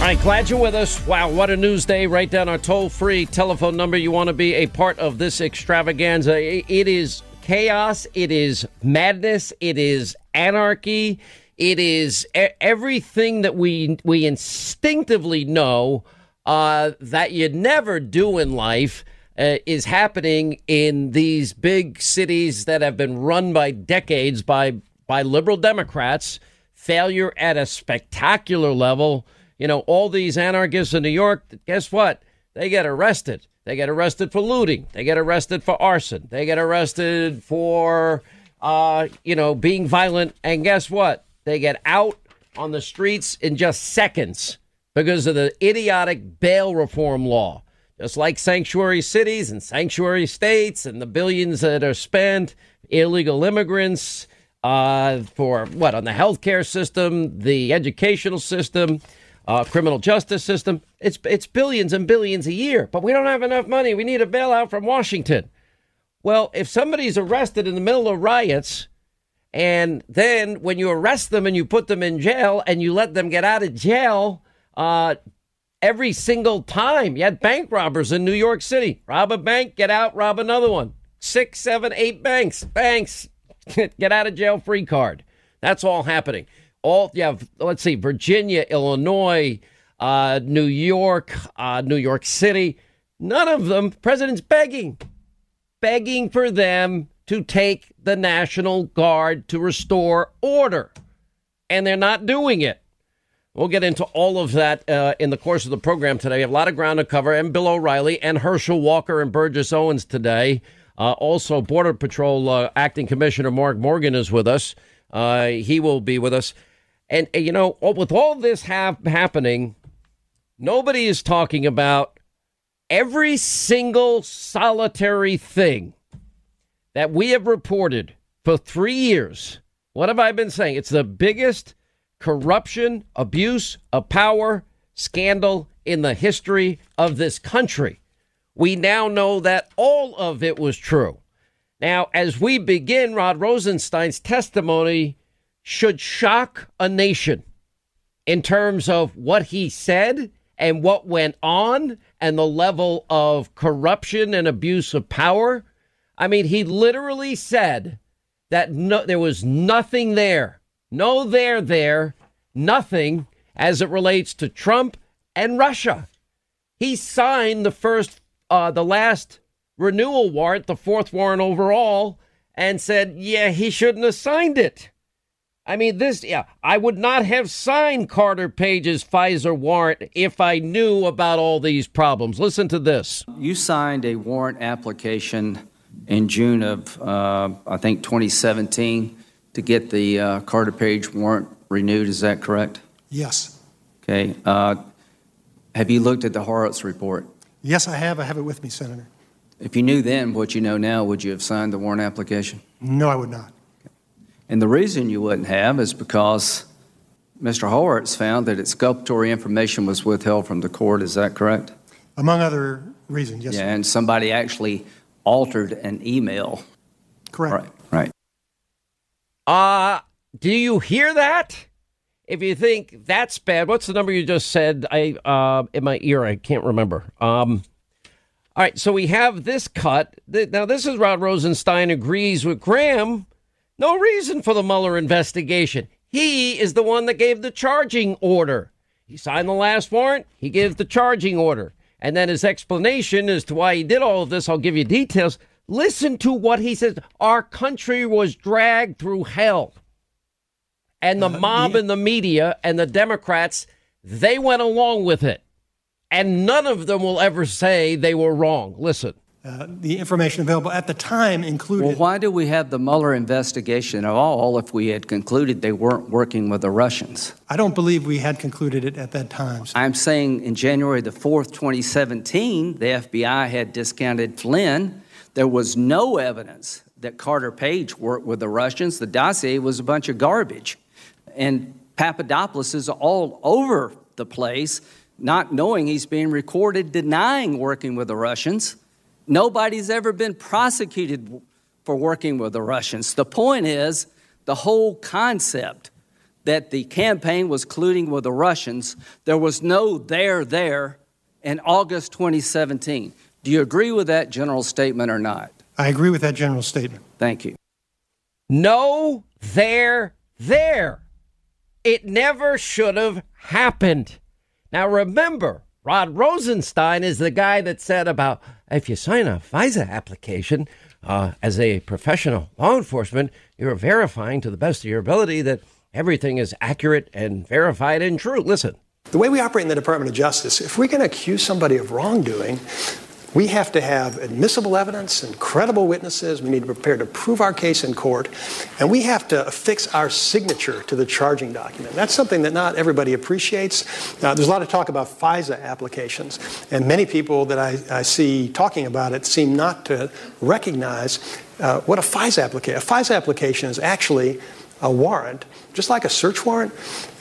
All right, glad you're with us. Wow, what a news day. Write down our toll free telephone number. You want to be a part of this extravaganza. It is chaos, it is madness, it is anarchy, it is everything that we, we instinctively know uh, that you never do in life. Uh, is happening in these big cities that have been run by decades by by liberal Democrats. Failure at a spectacular level you know, all these anarchists in New York, guess what? They get arrested. They get arrested for looting. They get arrested for arson. They get arrested for, uh, you know, being violent. And guess what? They get out on the streets in just seconds because of the idiotic bail reform law. Just like sanctuary cities and sanctuary states and the billions that are spent, illegal immigrants, uh, for what on the healthcare system, the educational system uh, criminal justice system. It's it's billions and billions a year, but we don't have enough money. We need a bailout from Washington. Well, if somebody's arrested in the middle of riots, and then when you arrest them and you put them in jail and you let them get out of jail, uh, every single time you had bank robbers in New York City, rob a bank, get out, rob another one. Six, seven, eight banks, banks, get out of jail free card. That's all happening all yeah let's see virginia illinois uh, new york uh, new york city none of them president's begging begging for them to take the national guard to restore order and they're not doing it. We'll get into all of that uh, in the course of the program today. We have a lot of ground to cover and bill o'reilly and herschel walker and burgess owens today. Uh, also border patrol uh, acting commissioner mark morgan is with us. Uh, he will be with us and, you know, oh, with all this have happening, nobody is talking about every single solitary thing that we have reported for three years. What have I been saying? It's the biggest corruption, abuse of power scandal in the history of this country. We now know that all of it was true. Now, as we begin Rod Rosenstein's testimony, should shock a nation in terms of what he said and what went on and the level of corruption and abuse of power. I mean, he literally said that no, there was nothing there, no there there, nothing as it relates to Trump and Russia. He signed the first, uh, the last renewal warrant, the fourth warrant overall, and said, yeah, he shouldn't have signed it. I mean, this, yeah, I would not have signed Carter Page's FISA warrant if I knew about all these problems. Listen to this. You signed a warrant application in June of, uh, I think, 2017 to get the uh, Carter Page warrant renewed. Is that correct? Yes. Okay. Uh, have you looked at the Horowitz report? Yes, I have. I have it with me, Senator. If you knew then what you know now, would you have signed the warrant application? No, I would not. And the reason you wouldn't have is because Mr. Horowitz found that exculpatory information was withheld from the court. Is that correct? Among other reasons, yes. Yeah, and somebody actually altered an email. Correct. Right. Right. Uh, do you hear that? If you think that's bad, what's the number you just said? I uh, in my ear, I can't remember. Um, all right, so we have this cut. Now, this is Rod Rosenstein agrees with Graham no reason for the Mueller investigation. He is the one that gave the charging order. He signed the last warrant, he gives the charging order. And then his explanation as to why he did all of this, I'll give you details. Listen to what he says. Our country was dragged through hell. And the uh, mob and the media and the Democrats, they went along with it. And none of them will ever say they were wrong. Listen. Uh, the information available at the time included. Well, why do we have the Mueller investigation at all if we had concluded they weren't working with the Russians? I don't believe we had concluded it at that time. I'm saying in January the 4th, 2017, the FBI had discounted Flynn. There was no evidence that Carter Page worked with the Russians. The dossier was a bunch of garbage. And Papadopoulos is all over the place, not knowing he's being recorded, denying working with the Russians. Nobody's ever been prosecuted for working with the Russians. The point is the whole concept that the campaign was colluding with the Russians, there was no there there in August 2017. Do you agree with that general statement or not? I agree with that general statement. Thank you. No, there, there. It never should have happened. Now remember, Rod Rosenstein is the guy that said about if you sign a FISA application uh, as a professional law enforcement, you're verifying to the best of your ability that everything is accurate and verified and true. Listen. The way we operate in the Department of Justice, if going to accuse somebody of wrongdoing, we have to have admissible evidence and credible witnesses. We need to prepare to prove our case in court. And we have to affix our signature to the charging document. That's something that not everybody appreciates. Uh, there's a lot of talk about FISA applications. And many people that I, I see talking about it seem not to recognize uh, what a FISA application A FISA application is actually a warrant, just like a search warrant.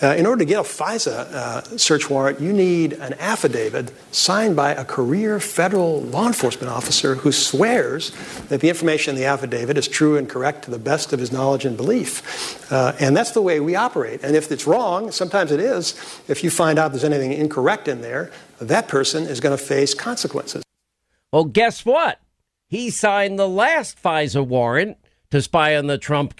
Uh, in order to get a FISA uh, search warrant, you need an affidavit signed by a career federal law enforcement officer who swears that the information in the affidavit is true and correct to the best of his knowledge and belief. Uh, and that's the way we operate. And if it's wrong, sometimes it is, if you find out there's anything incorrect in there, that person is going to face consequences. Well, guess what? He signed the last FISA warrant to spy on the Trump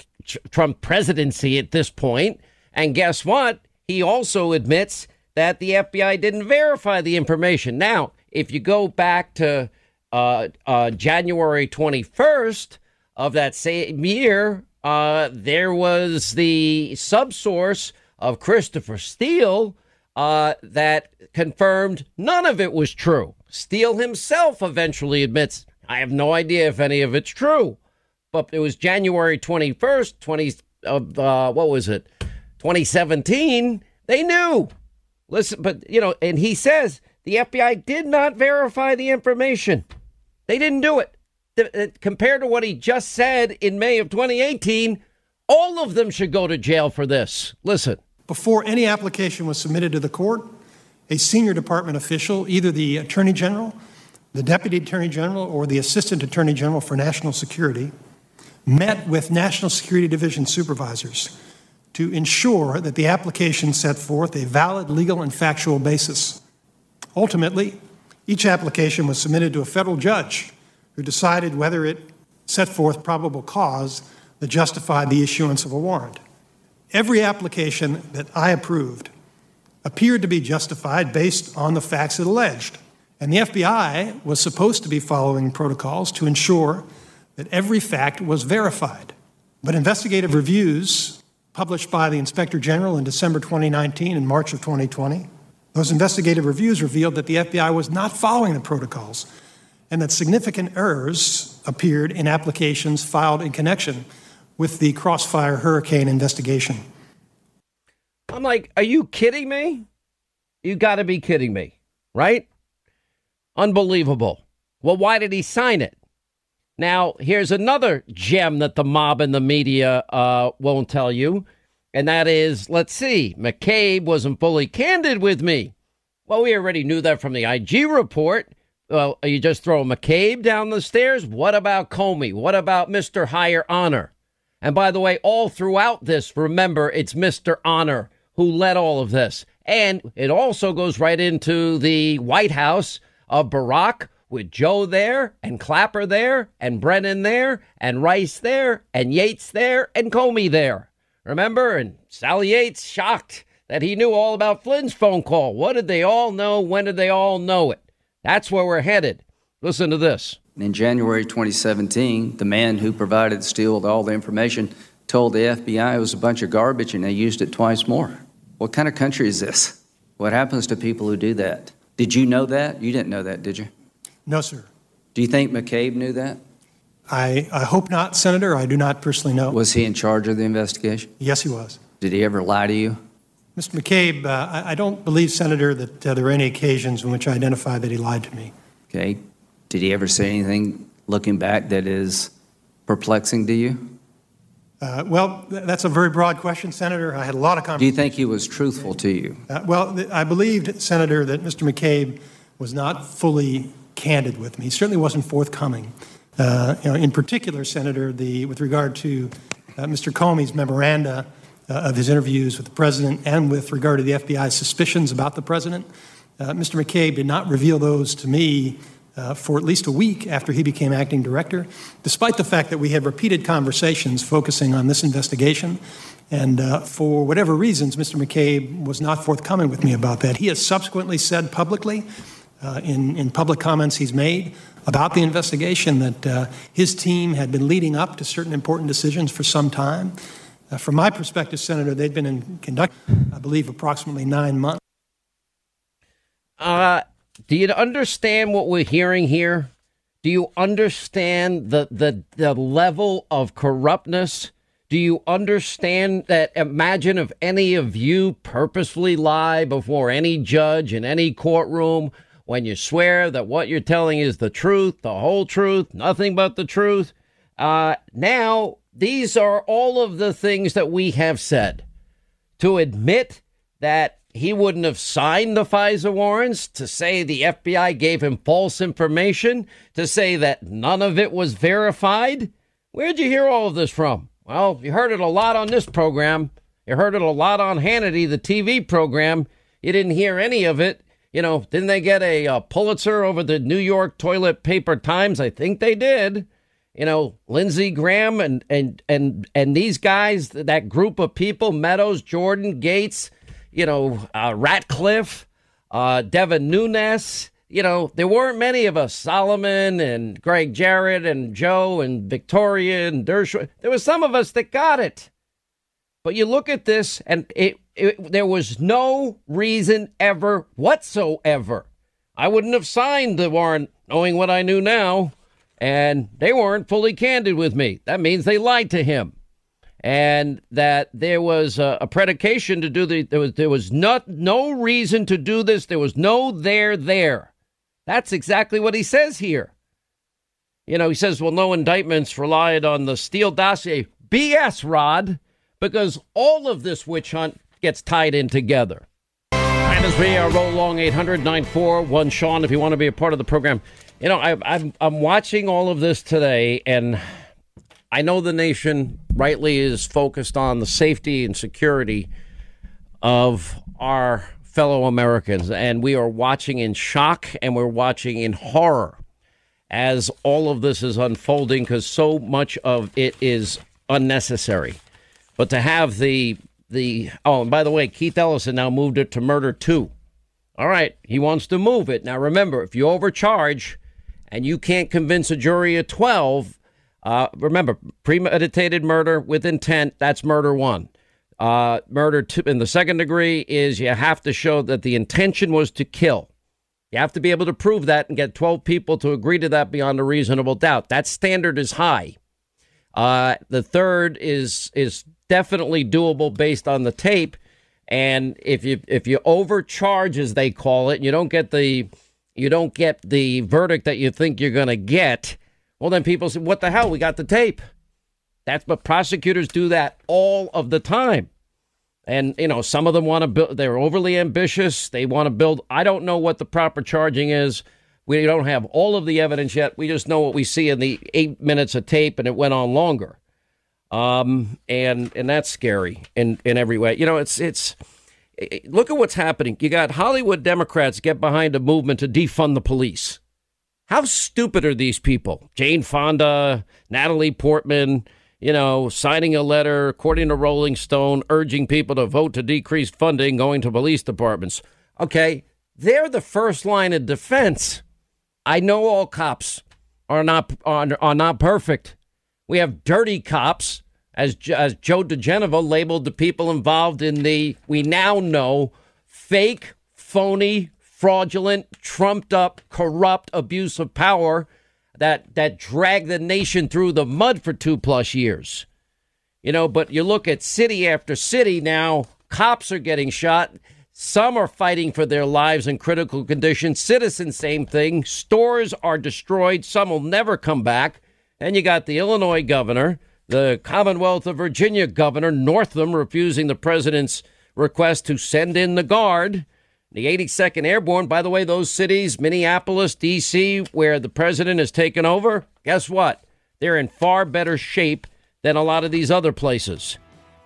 Trump presidency at this point. And guess what? He also admits that the FBI didn't verify the information. Now, if you go back to uh, uh, January 21st of that same year, uh, there was the subsource of Christopher Steele uh, that confirmed none of it was true. Steele himself eventually admits, I have no idea if any of it's true but it was January 21st, 20 of uh, what was it? 2017. They knew. Listen, but you know, and he says the FBI did not verify the information. They didn't do it. The, uh, compared to what he just said in May of 2018, all of them should go to jail for this. Listen. Before any application was submitted to the court, a senior department official, either the Attorney General, the Deputy Attorney General, or the Assistant Attorney General for National Security, met with National Security Division supervisors to ensure that the application set forth a valid legal and factual basis. Ultimately, each application was submitted to a federal judge who decided whether it set forth probable cause that justified the issuance of a warrant. Every application that I approved appeared to be justified based on the facts it alleged. And the FBI was supposed to be following protocols to ensure that every fact was verified. But investigative reviews published by the Inspector General in December 2019 and March of 2020, those investigative reviews revealed that the FBI was not following the protocols and that significant errors appeared in applications filed in connection with the Crossfire Hurricane investigation. I'm like, are you kidding me? You got to be kidding me, right? Unbelievable. Well, why did he sign it? Now, here's another gem that the mob and the media uh, won't tell you, and that is let's see, McCabe wasn't fully candid with me. Well, we already knew that from the IG report. Well, you just throw McCabe down the stairs? What about Comey? What about Mr. Higher Honor? And by the way, all throughout this, remember, it's Mr. Honor who led all of this. And it also goes right into the White House of Barack with Joe there and Clapper there and Brennan there and Rice there and Yates there and Comey there. Remember? And Sally Yates shocked that he knew all about Flynn's phone call. What did they all know? When did they all know it? That's where we're headed. Listen to this. In January 2017, the man who provided Steele with all the information told the FBI it was a bunch of garbage and they used it twice more. What kind of country is this? What happens to people who do that? Did you know that? You didn't know that, did you? No, sir. Do you think McCabe knew that? I, I hope not, Senator. I do not personally know. Was he in charge of the investigation? Yes, he was. Did he ever lie to you? Mr. McCabe, uh, I, I don't believe, Senator, that uh, there are any occasions in which I identify that he lied to me. Okay. Did he ever say anything looking back that is perplexing to you? Uh, well, th- that's a very broad question, Senator. I had a lot of conversations. Do you think he was truthful to you? Uh, well, th- I believed, Senator, that Mr. McCabe was not fully candid with me. He certainly wasn't forthcoming. Uh, you know, in particular, Senator, the, with regard to uh, Mr. Comey's memoranda uh, of his interviews with the president and with regard to the FBI's suspicions about the president. Uh, Mr. McCabe did not reveal those to me uh, for at least a week after he became acting director, despite the fact that we had repeated conversations focusing on this investigation. And uh, for whatever reasons, Mr. McCabe was not forthcoming with me about that. He has subsequently said publicly, uh, in, in public comments he's made about the investigation, that uh, his team had been leading up to certain important decisions for some time. Uh, from my perspective, Senator, they'd been in conduct, I believe, approximately nine months. Uh, do you understand what we're hearing here? Do you understand the, the, the level of corruptness? Do you understand that? Imagine if any of you purposefully lie before any judge in any courtroom when you swear that what you're telling is the truth, the whole truth, nothing but the truth. Uh, now, these are all of the things that we have said. To admit that he wouldn't have signed the FISA warrants, to say the FBI gave him false information, to say that none of it was verified. Where'd you hear all of this from? Well, you heard it a lot on this program. You heard it a lot on Hannity, the TV program. You didn't hear any of it. You know, didn't they get a, a Pulitzer over the New York Toilet Paper Times? I think they did. You know, Lindsey Graham and and and and these guys, that group of people, Meadows, Jordan, Gates, you know, uh, Ratcliffe, uh, Devin Nunes. You know, there weren't many of us, Solomon and Gregg Jarrett and Joe and Victoria and Dershowitz. There was some of us that got it. But you look at this, and it, it, there was no reason ever whatsoever. I wouldn't have signed the warrant knowing what I knew now, and they weren't fully candid with me. That means they lied to him. And that there was a, a, predication to do the there was there was not no reason to do this. There was no there there. That's exactly what he says here. You know he says well no indictments relied on the Steele dossier. Bs rod because all of this witch hunt gets tied in together. And as we are roll along 800-941 sean if you want to be a part of the program. You know I, I'm, I'm watching all of this today and I know the nation rightly is focused on the safety and security of our fellow Americans, and we are watching in shock and we're watching in horror as all of this is unfolding because so much of it is unnecessary. But to have the the oh, and by the way, Keith Ellison now moved it to murder two. All right, he wants to move it. Now remember, if you overcharge and you can't convince a jury of twelve, uh, remember, premeditated murder with intent, that's murder one. Uh, murder two, in the second degree is you have to show that the intention was to kill. You have to be able to prove that and get 12 people to agree to that beyond a reasonable doubt. That standard is high. Uh, the third is is definitely doable based on the tape. And if you if you overcharge, as they call it, you don't get the you don't get the verdict that you think you're going to get well, then people say, what the hell? We got the tape. That's what prosecutors do that all of the time. And, you know, some of them want to build, they're overly ambitious. They want to build, I don't know what the proper charging is. We don't have all of the evidence yet. We just know what we see in the eight minutes of tape, and it went on longer. Um, and and that's scary in in every way. You know, it's it's look at what's happening. You got Hollywood Democrats get behind a movement to defund the police. How stupid are these people? Jane Fonda, Natalie Portman, you know, signing a letter, according to Rolling Stone, urging people to vote to decrease funding going to police departments. Okay, they're the first line of defense. I know all cops are not are, are not perfect. We have dirty cops, as as Joe diGenova labeled the people involved in the we now know fake, phony fraudulent, trumped up, corrupt abuse of power that that dragged the nation through the mud for two plus years. You know, but you look at city after city now, cops are getting shot. Some are fighting for their lives in critical condition. Citizens, same thing. Stores are destroyed. Some will never come back. And you got the Illinois governor, the Commonwealth of Virginia governor, Northam, refusing the president's request to send in the guard. The 82nd Airborne, by the way, those cities, Minneapolis, D.C., where the president has taken over, guess what? They're in far better shape than a lot of these other places.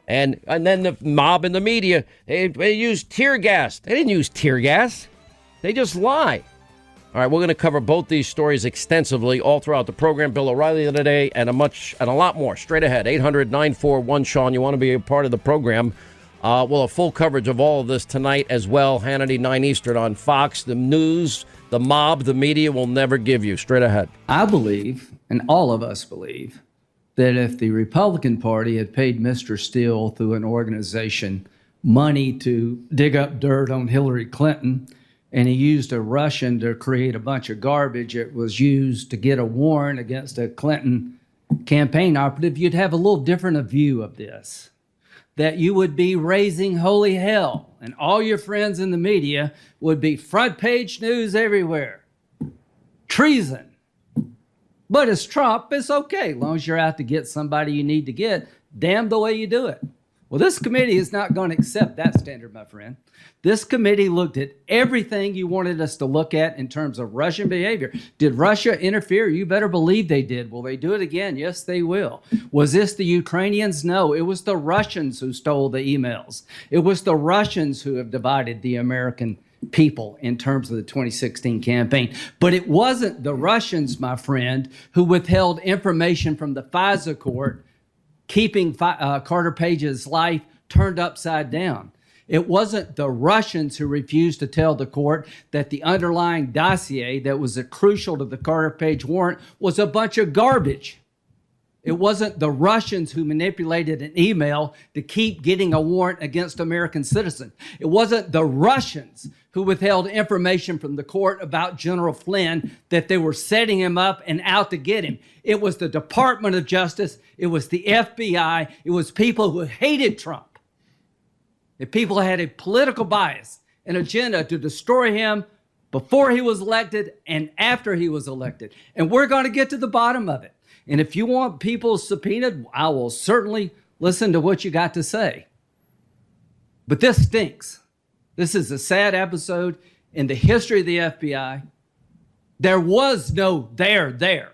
And and then the mob and the media they, they used tear gas. They didn't use tear gas. They just lie. All right, we're going to cover both these stories extensively all throughout the program. Bill O'Reilly today and a much and a lot more straight ahead. 800 941 Sean. You want to be a part of the program. Uh, we'll have full coverage of all of this tonight as well. Hannity 9 Eastern on Fox. The news, the mob, the media will never give you. Straight ahead. I believe, and all of us believe, that if the Republican Party had paid Mr. Steele through an organization money to dig up dirt on Hillary Clinton, and he used a Russian to create a bunch of garbage. It was used to get a warrant against a Clinton campaign operative. You'd have a little different view of this. That you would be raising holy hell, and all your friends in the media would be front page news everywhere. Treason. But as Trump, it's okay, as long as you're out to get somebody you need to get. Damn the way you do it. Well, this committee is not going to accept that standard, my friend. This committee looked at everything you wanted us to look at in terms of Russian behavior. Did Russia interfere? You better believe they did. Will they do it again? Yes, they will. Was this the Ukrainians? No, it was the Russians who stole the emails. It was the Russians who have divided the American people in terms of the 2016 campaign. But it wasn't the Russians, my friend, who withheld information from the FISA court keeping uh, Carter Page's life turned upside down. It wasn't the Russians who refused to tell the court that the underlying dossier that was crucial to the Carter Page warrant was a bunch of garbage. It wasn't the Russians who manipulated an email to keep getting a warrant against American citizens. It wasn't the Russians who withheld information from the court about General Flynn that they were setting him up and out to get him. It was the Department of Justice. It was the FBI. It was people who hated Trump. The people had a political bias, an agenda to destroy him before he was elected and after he was elected. And we're going to get to the bottom of it. And if you want people subpoenaed, I will certainly listen to what you got to say. But this stinks. This is a sad episode in the history of the FBI. There was no there there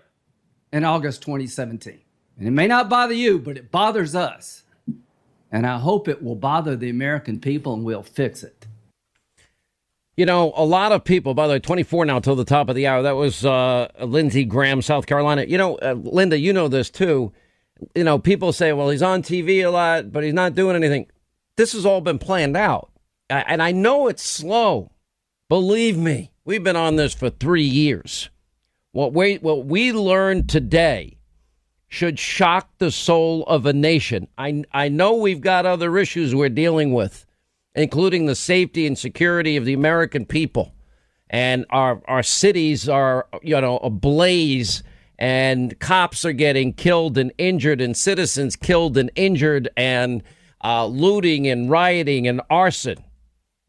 in August 2017. And it may not bother you, but it bothers us. And I hope it will bother the American people and we'll fix it. You know, a lot of people, by the way, 24 now till the top of the hour. That was uh, Lindsey Graham, South Carolina. You know, uh, Linda, you know this too. You know, people say, well, he's on TV a lot, but he's not doing anything. This has all been planned out. And I know it's slow. Believe me, we've been on this for three years. What we, what we learned today should shock the soul of a nation. I, I know we've got other issues we're dealing with, including the safety and security of the American people. And our, our cities are, you know, ablaze, and cops are getting killed and injured, and citizens killed and injured, and uh, looting and rioting and arson.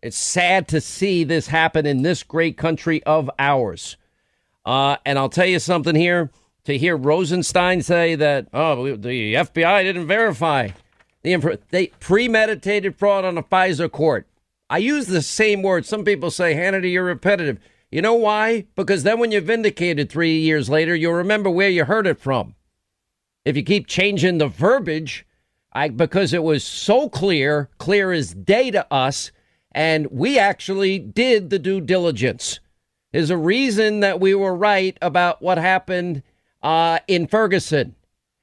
It's sad to see this happen in this great country of ours. Uh, and I'll tell you something here to hear Rosenstein say that, oh, the FBI didn't verify the they premeditated fraud on a FISA court. I use the same word. Some people say, Hannity, you're repetitive. You know why? Because then when you're vindicated three years later, you'll remember where you heard it from. If you keep changing the verbiage, I, because it was so clear, clear as day to us, and we actually did the due diligence. There's a reason that we were right about what happened uh, in Ferguson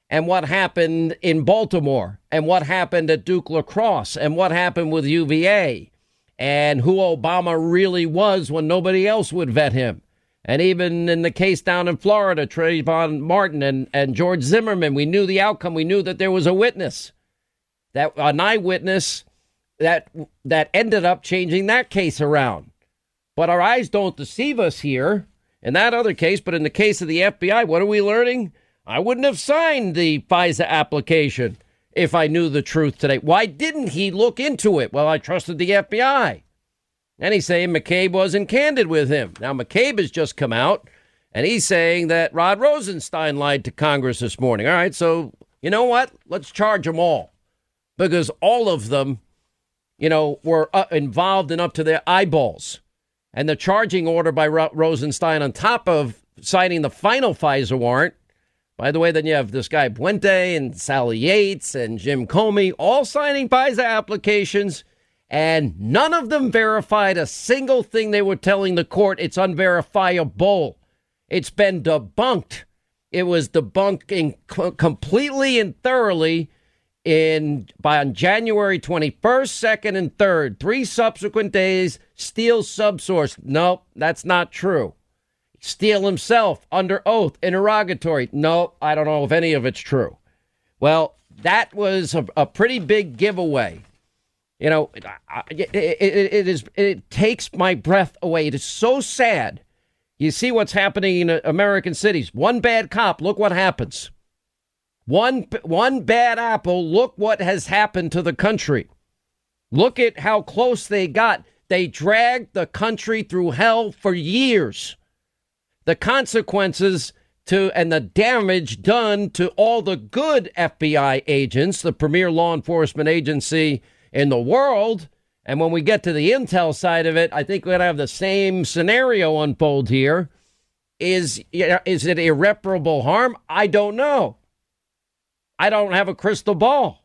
and what happened in Baltimore and what happened at Duke lacrosse and what happened with UVA and who Obama really was when nobody else would vet him. And even in the case down in Florida, Trayvon Martin and, and George Zimmerman, we knew the outcome. We knew that there was a witness, that an eyewitness that that ended up changing that case around. But our eyes don't deceive us here. In that other case, but in the case of the FBI, what are we learning? I wouldn't have signed the FISA application if I knew the truth today. Why didn't he look into it? Well, I trusted the FBI. And he's saying McCabe wasn't candid with him. Now, McCabe has just come out and he's saying that Rod Rosenstein lied to Congress this morning. All right, so you know what? Let's charge them all because all of them, you know, were uh, involved and up to their eyeballs and the charging order by Rosenstein on top of signing the final FISA warrant By the way, then you have this guy Boente and Sally Yates and Jim Comey all signing FISA applications, and none of them verified a single thing they were telling the court. It's unverifiable. It's been debunked. It was debunked completely and thoroughly in by on January 21st, 2nd, and 3rd. Three subsequent days, Steele subsource. Nope, that's not true. Steele himself under oath, interrogatory. No, I don't know if any of it's true. Well, that was a, a pretty big giveaway. You know, it, it, it is. It takes my breath away. It is so sad. You see what's happening in American cities. One bad cop, look what happens. One one bad apple, look what has happened to the country. Look at how close they got. They dragged the country through hell for years the consequences to and the damage done to all the good FBI agents, the premier law enforcement agency in the world. And when we get to the intel side of it, I think we're going to have the same scenario unfold here. Is, is it irreparable harm? I don't know. I don't have a crystal ball.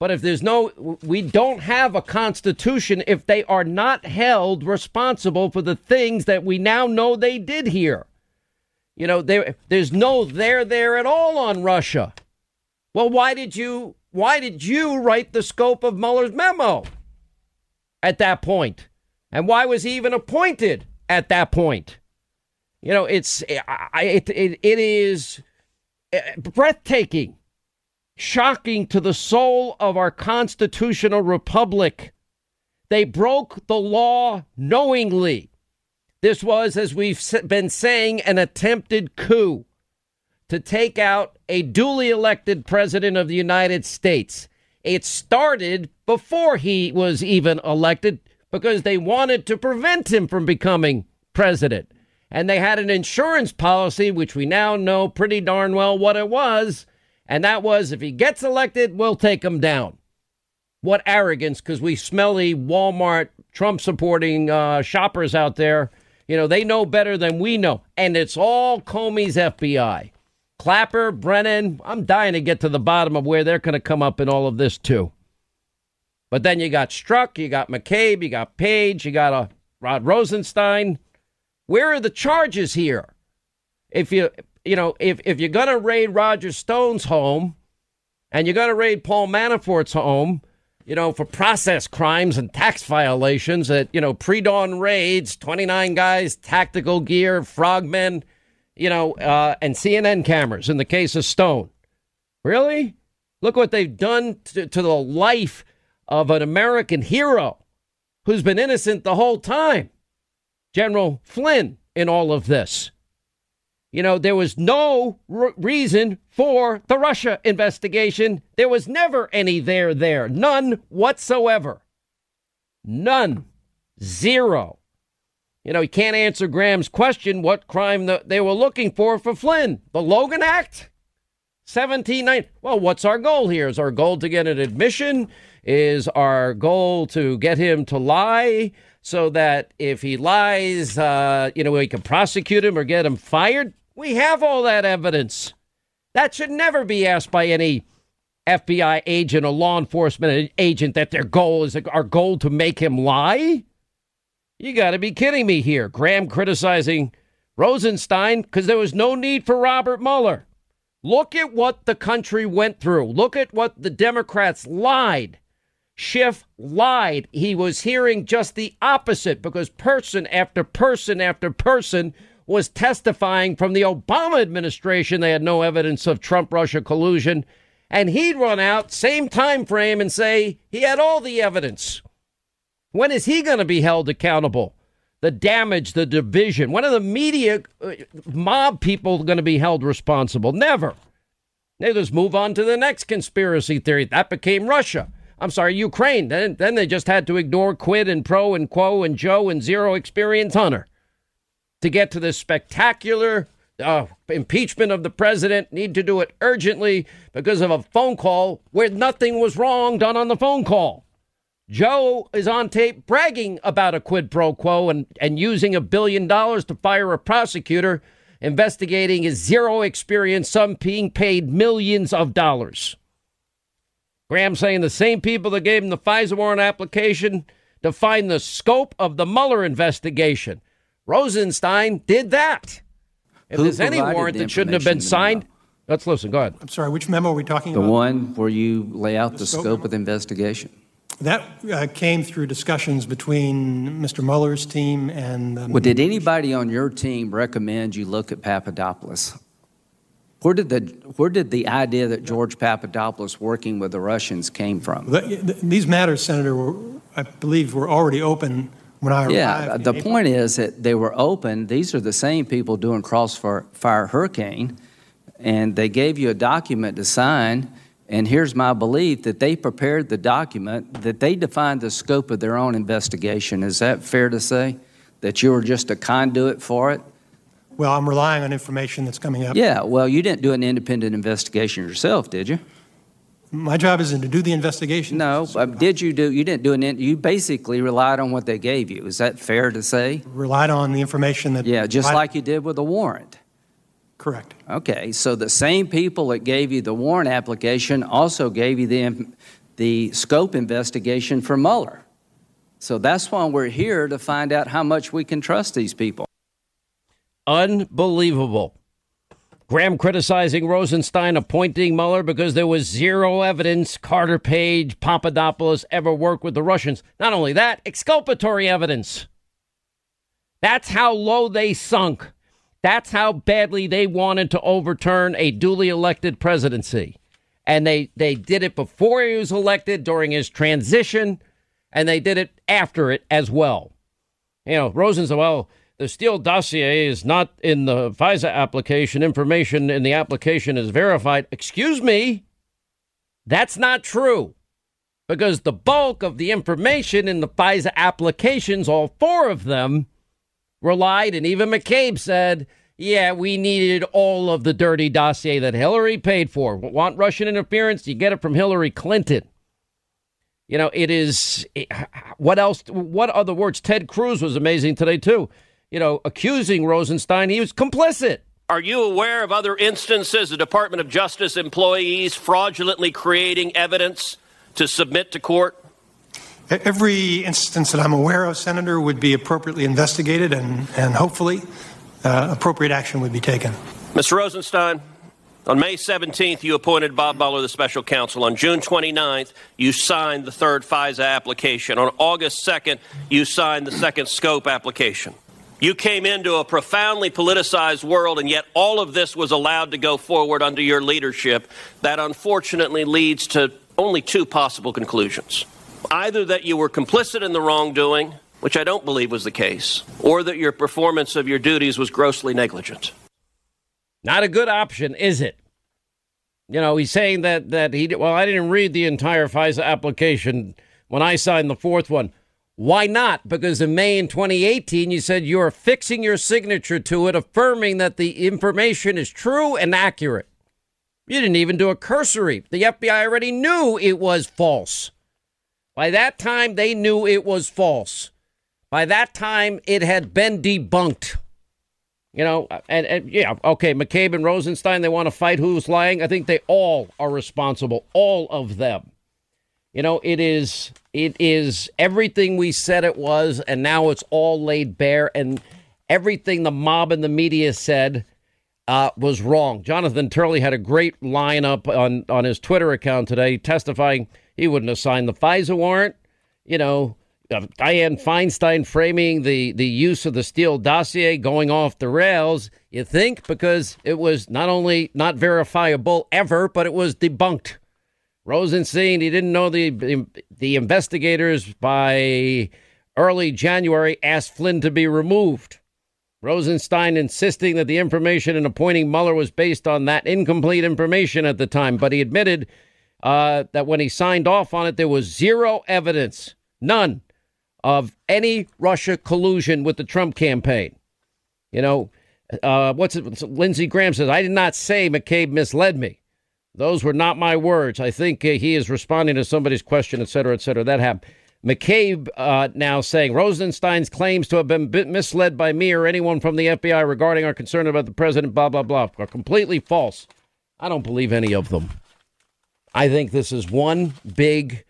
But if there's no, we don't have a constitution if they are not held responsible for the things that we now know they did here. You know, there, there's no there there at all on Russia. Well, why did you why did you write the scope of Mueller's memo at that point? And why was he even appointed at that point? You know, it's it, it, it is eh, breathtaking shocking to the soul of our constitutional republic. They broke the law knowingly. This was, as we've been saying, an attempted coup to take out a duly elected president of the United States. It started before he was even elected because they wanted to prevent him from becoming president. And they had an insurance policy, which we now know pretty darn well what it was, and that was if he gets elected, we'll take him down. What arrogance, because we smelly Walmart Trump supporting uh, shoppers out there, you know, they know better than we know. And it's all Comey's FBI. Clapper, Brennan, I'm dying to get to the bottom of where they're going to come up in all of this, too. But then you got Strzok, you got McCabe, you got Page, you got uh, Rod Rosenstein. Where are the charges here? If you you know, if, if you're going to raid Roger Stone's home and you're going to raid Paul Manafort's home, you know, for process crimes and tax violations that, you know, pre dawn raids, 29 guys, tactical gear, frogmen, you know, uh, and CNN cameras in the case of Stone. Really? Look what they've done to, to the life of an American hero who's been innocent the whole time. General Flynn in all of this. You know, there was no r- reason for the Russia investigation. There was never any there there. None whatsoever. None. Zero. You know, he can't answer Graham's question what crime the, they were looking for for Flynn. The Logan Act? 1790. Well, what's our goal here? Is our goal to get an admission? Is our goal to get him to lie so that if he lies, uh, you know, we can prosecute him or get him fired? We have all that evidence. That should never be asked by any FBI agent or law enforcement agent that their goal is our goal to make him lie. You got to be kidding me here. Graham criticizing Rosenstein because there was no need for Robert Mueller. Look at what the country went through. Look at what the Democrats lied. Schiff lied. He was hearing just the opposite because person after person after person was testifying from the Obama administration they had no evidence of Trump Russia collusion and he'd run out same time frame and say he had all the evidence. When is he going to be held accountable? The damage, the division. When are the media uh, mob people going to be held responsible? Never. They just move on to the next conspiracy theory. That became Russia. I'm sorry, Ukraine. Then, then they just had to ignore Quid and Pro and Quo and Joe and Zero Experience Hunter to get to this spectacular uh, impeachment of the president. Need to do it urgently because of a phone call where nothing was wrong done on the phone call. Joe is on tape bragging about a quid pro quo and, and using a billion dollars to fire a prosecutor investigating his zero experience, some being paid millions of dollars. Graham saying the same people that gave him the FISA warrant application defined the scope of the Mueller investigation. Rosenstein did that. If Who there's any warrant the that shouldn't have been information to the signed, let's listen. Go ahead. I'm sorry, which memo are we talking The about? The one where you lay out the scope? scope of the investigation. That uh, came through discussions between Mr. Mueller's team and. um, Well, did anybody on your team recommend you look at Papadopoulos? Where did the, where did the idea that George Papadopoulos working with the Russians came from? the- th- These matters, Senator, were, I believe, were already open when I arrived. Yeah, the point is that they were open. These are the same people doing Crossfire Fire Hurricane, and they gave you a document to sign. And here's my belief that they prepared the document, that they defined the scope of their own investigation. Is that fair to say? That you were just a conduit for it? Well, I'm relying on information that's coming up. Yeah, well, you didn't do an independent investigation yourself, did you? My job isn't to do the investigation. No, but um, did you do, you didn't do an, in- you basically relied on what they gave you. Is that fair to say? Relied on the information that. Yeah, just I- like you did with the warrant. Correct. Okay, so the same people that gave you the warrant application also gave you the, the scope investigation for Mueller. So that's why we're here to find out how much we can trust these people. Unbelievable. Graham criticizing Rosenstein appointing Mueller because there was zero evidence Carter Page, Papadopoulos ever worked with the Russians. Not only that, exculpatory evidence. That's how low they sunk. That's how badly they wanted to overturn a duly elected presidency. And they, they did it before he was elected, during his transition, and they did it after it as well. You know, Rosen well, the Steele dossier is not in the FISA application. Information in the application is verified. Excuse me? That's not true. Because the bulk of the information in the FISA applications, all four of them, relied, and even McCabe said, yeah, we needed all of the dirty dossier that Hillary paid for. Want Russian interference? You get it from Hillary Clinton. You know, it is what else? What other words? Ted Cruz was amazing today, too. You know, accusing Rosenstein, he was complicit. Are you aware of other instances of Department of Justice employees fraudulently creating evidence to submit to court? Every instance that I'm aware of, Senator, would be appropriately investigated and, and hopefully uh, appropriate action would be taken. Mr. Rosenstein, on May 17th, you appointed Bob Mueller the special counsel. On June 29th, you signed the third FISA application. On August 2nd, you signed the second scope application. You came into a profoundly politicized world, and yet all of this was allowed to go forward under your leadership. That unfortunately leads to only two possible conclusions either that you were complicit in the wrongdoing, which I don't believe was the case, or that your performance of your duties was grossly negligent. Not a good option, is it? You know, he's saying that that he well, I didn't read the entire FISA application when I signed the fourth one. Why not? Because in May in 2018, you said you're fixing your signature to it, affirming that the information is true and accurate. You didn't even do a cursory. The FBI already knew it was false. By that time, they knew it was false. By that time, it had been debunked. You know, and, and yeah, okay, McCabe and Rosenstein, they want to fight who's lying. I think they all are responsible, all of them. You know, it is it is everything we said it was, and now it's all laid bare, and everything the mob and the media said uh, was wrong. Jonathan Turley had a great lineup on on his Twitter account today, testifying he wouldn't have signed the FISA warrant. You know, uh, Dianne Feinstein framing the, the use of the Steele dossier going off the rails, you think, because it was not only not verifiable ever, but it was debunked. Rosenstein, he didn't know the, the, investigators by early January asked Flynn to be removed. Rosenstein insisting that the information in appointing Mueller was based on that incomplete information at the time, but he admitted uh, that when he signed off on it, there was zero evidence, none, of any Russia collusion with the Trump campaign. You know, uh, what's it? Lindsey Graham says, I did not say McCabe misled me. Those were not my words. I think uh, he is responding to somebody's question, et cetera, et cetera. That happened. McCabe uh, now saying Rosenstein's claims to have been misled by me or anyone from the FBI regarding our concern about the president, blah, blah, blah, are completely false. I don't believe any of them. I think this is one big,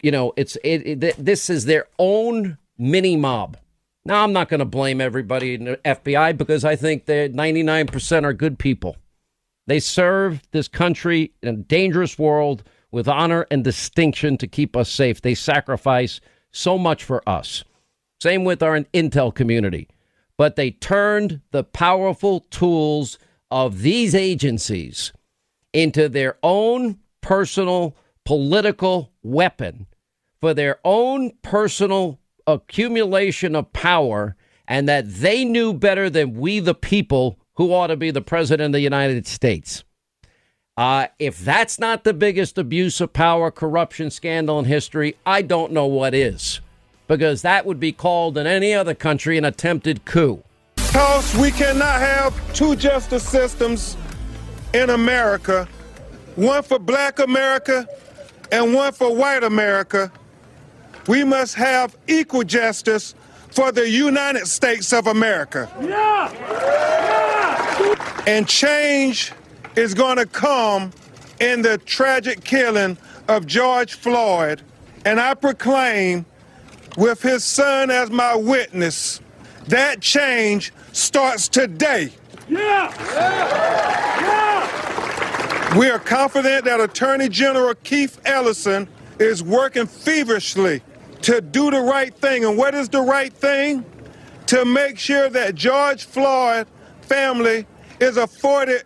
you know, it's it, it this is their own mini mob. Now, I'm not going to blame everybody in the FBI because I think that 99% are good people. They serve this country in a dangerous world with honor and distinction to keep us safe. They sacrifice so much for us. Same with our intel community. But they turned the powerful tools of these agencies into their own personal political weapon for their own personal accumulation of power and that they knew better than we, the people, who ought to be the president of the United States. Uh, if that's not the biggest abuse of power, corruption scandal in history, I don't know what is. Because that would be called in any other country an attempted coup. Because we cannot have two justice systems in America one for black America and one for white America. We must have equal justice for the United States of America. Yeah. Yeah. And change is going to come in the tragic killing of George Floyd. And I proclaim, with his son as my witness, that change starts today. Yeah! yeah. yeah. We are confident that Attorney General Keith Ellison is working feverishly to do the right thing. And what is the right thing? To make sure that George Floyd family is afforded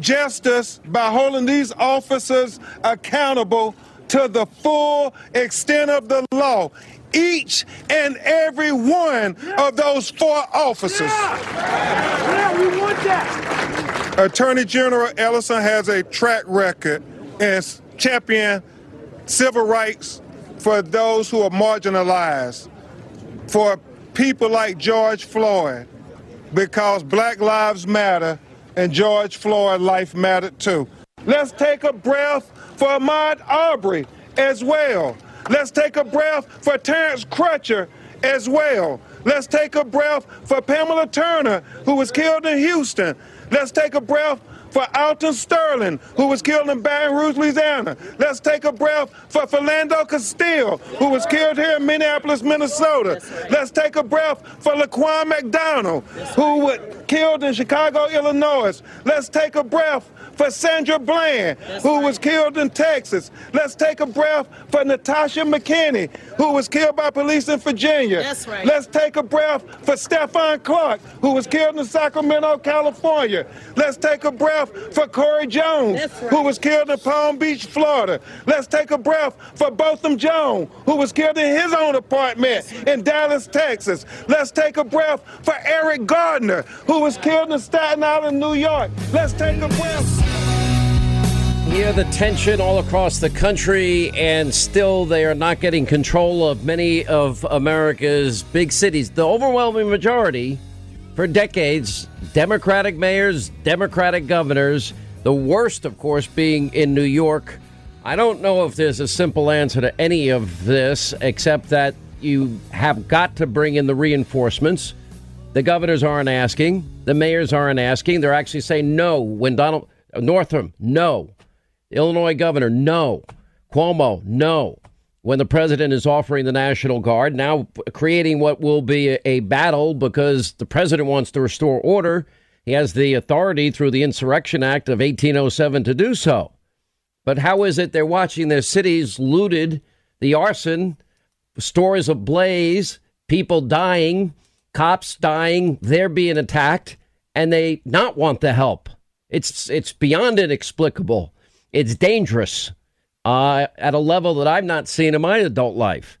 justice by holding these officers accountable to the full extent of the law. Each and every one of those four officers. Yeah. yeah, we want that. Attorney General Ellison has a track record in champion civil rights for those who are marginalized, for people like George Floyd, because Black Lives Matter and George Floyd life mattered too. Let's take a breath for Ahmaud Arbery as well. Let's take a breath for Terrence Crutcher as well. Let's take a breath for Pamela Turner, who was killed in Houston. Let's take a breath for Alton Sterling, who was killed in Baton Rouge, Louisiana. Let's take a breath for Philando Castile, who was killed here in Minneapolis, Minnesota. Let's take a breath for Laquan McDonald, who was killed in Chicago, Illinois. Let's take a breath for Sandra Bland, That's who right. was killed in Texas. Let's take a breath for Natasha McKinney, who was killed by police in Virginia. That's right. Let's take a breath for Stephon Clark, who was killed in Sacramento, California. Let's take a breath for Corey Jones, right. who was killed in Palm Beach, Florida. Let's take a breath for Botham Jones, who was killed in his own apartment in Dallas, Texas. Let's take a breath for Eric Garner, who was killed in Staten Island, New York. Let's take a breath hear the tension all across the country, and still they are not getting control of many of America's big cities. The overwhelming majority, for decades, Democratic mayors, Democratic governors, the worst, of course, being in New York. I don't know if there's a simple answer to any of this, except that you have got to bring in the reinforcements. The governors aren't asking, the mayors aren't asking. They're actually saying no when Donald uh, Northam, no. Illinois governor, no. Cuomo, no. When the president is offering the National Guard, now creating what will be a, battle because the president wants to restore order. He has the authority through the Insurrection Act of 1807 to do so. But how is it they're watching their cities looted, the arson, stores ablaze, people dying, cops dying, they're being attacked, and they not want the help? It's it's beyond inexplicable. It's dangerous uh, at a level that I've not seen in my adult life.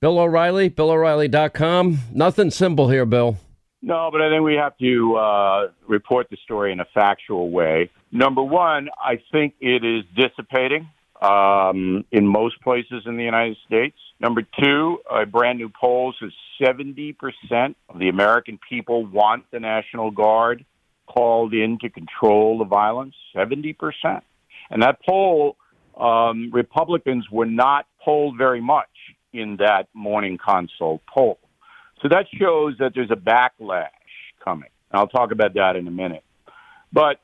Bill O'Reilly, BillO'Reilly.com. Nothing simple here, Bill. No, but I think we have to uh, report the story in a factual way. Number one, I think it is dissipating um, in most places in the United States. Number two, a brand new poll says 70% of the American people want the National Guard called in to control the violence. 70%. And that poll, um, Republicans were not polled very much. in that morning consult poll. So that shows that there's a backlash coming. I'll talk about that in a minute. But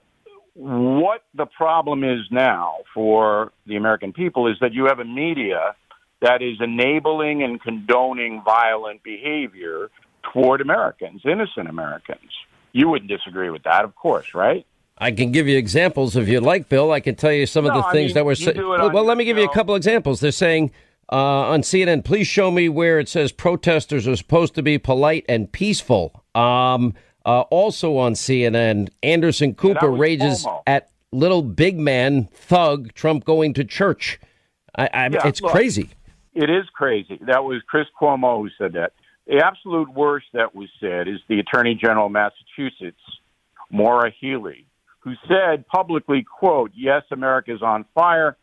what the problem is now for the American people is that you have a media that is enabling and condoning violent behavior toward Americans, innocent Americans. You wouldn't disagree with that, of course, right? I can give you examples if you like, Bill. I can tell you some no, of the I things mean, that were said. Well, well let me give you a couple examples. They're saying uh, on CNN, please show me where it says protesters are supposed to be polite and peaceful. Um, uh, also on CNN, Anderson Cooper rages Cuomo. at little big man thug Trump going to church. I, I, Yeah, it's look, crazy. It is crazy. That was Chris Cuomo who said that. The absolute worst that was said is the Attorney General of Massachusetts, Maura Healey, who said publicly, quote, yes, America's on fire,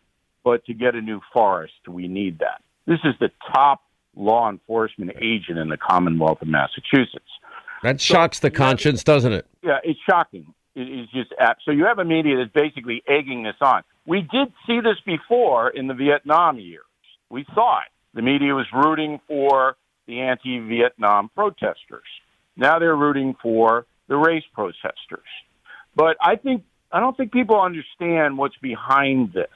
but to get a new forest, we need that. This is the top law enforcement agent in the Commonwealth of Massachusetts. That shocks the conscience, doesn't it? Yeah, it's shocking. It is just apt. So you have a media that's basically egging this on. We did see this before in the Vietnam years. We saw it. The media was rooting for the anti-Vietnam protesters. Now they're rooting for the race protesters. But I think I don't think people understand what's behind this.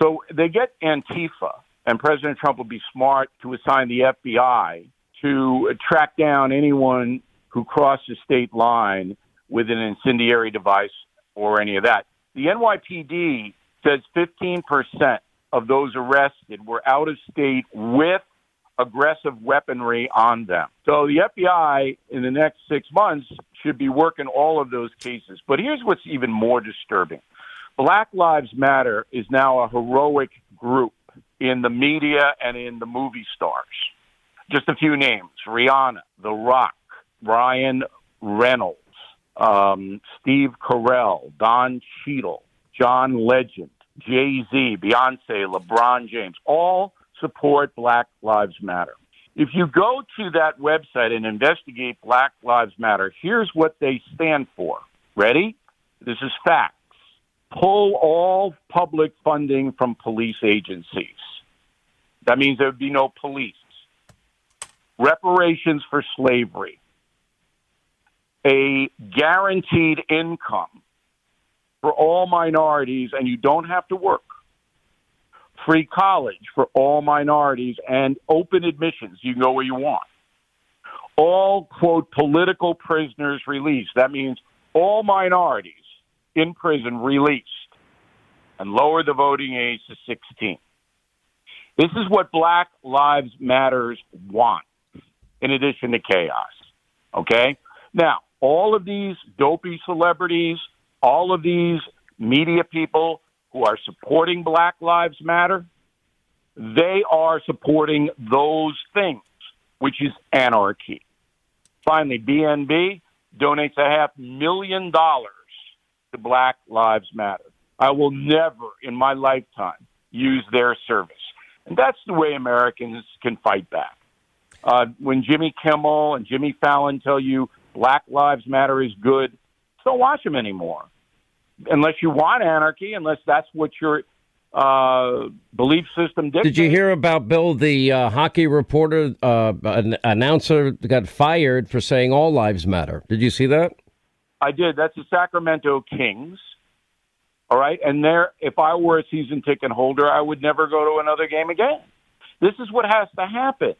So they get Antifa, and President Trump will be smart to assign the FBI to track down anyone who crosses state line with an incendiary device or any of that. The NYPD says 15% of those arrested were out of state with aggressive weaponry on them. So the FBI in the next six months should be working all of those cases. But here's what's even more disturbing Black Lives Matter is now a heroic group in the media and in the movie stars. Just a few names Rihanna, The Rock, Ryan Reynolds, um, Steve Carell, Don Cheadle, John Legend, Jay Z, Beyonce, LeBron James, all support Black Lives Matter. If you go to that website and investigate Black Lives Matter, here's what they stand for. Ready? This is facts. Pull all public funding from police agencies. That means there would be no police. Reparations for slavery. A guaranteed income for all minorities, and you don't have to work free college for all minorities and open admissions. You can go where you want. All, quote, political prisoners released. That means all minorities in prison released and lower the voting age to 16. This is what Black Lives Matters want, in addition to chaos. Okay? Now, all of these dopey celebrities, all of these media people who are supporting Black Lives Matter, they are supporting those things, which is anarchy. Finally, BNB donates a half million dollars to Black Lives Matter. I will never in my lifetime use their service. And that's the way Americans can fight back. Uh, when Jimmy Kimmel and Jimmy Fallon tell you Black Lives Matter is good, don't watch them anymore unless you want anarchy, unless that's what your uh, belief system dictates. Did you hear about Bill, the uh, hockey reporter, uh, an announcer got fired for saying all lives matter? Did you see that? I did. That's the Sacramento Kings. All right, and there, if I were a season ticket holder, I would never go to another game again. This is what has to happen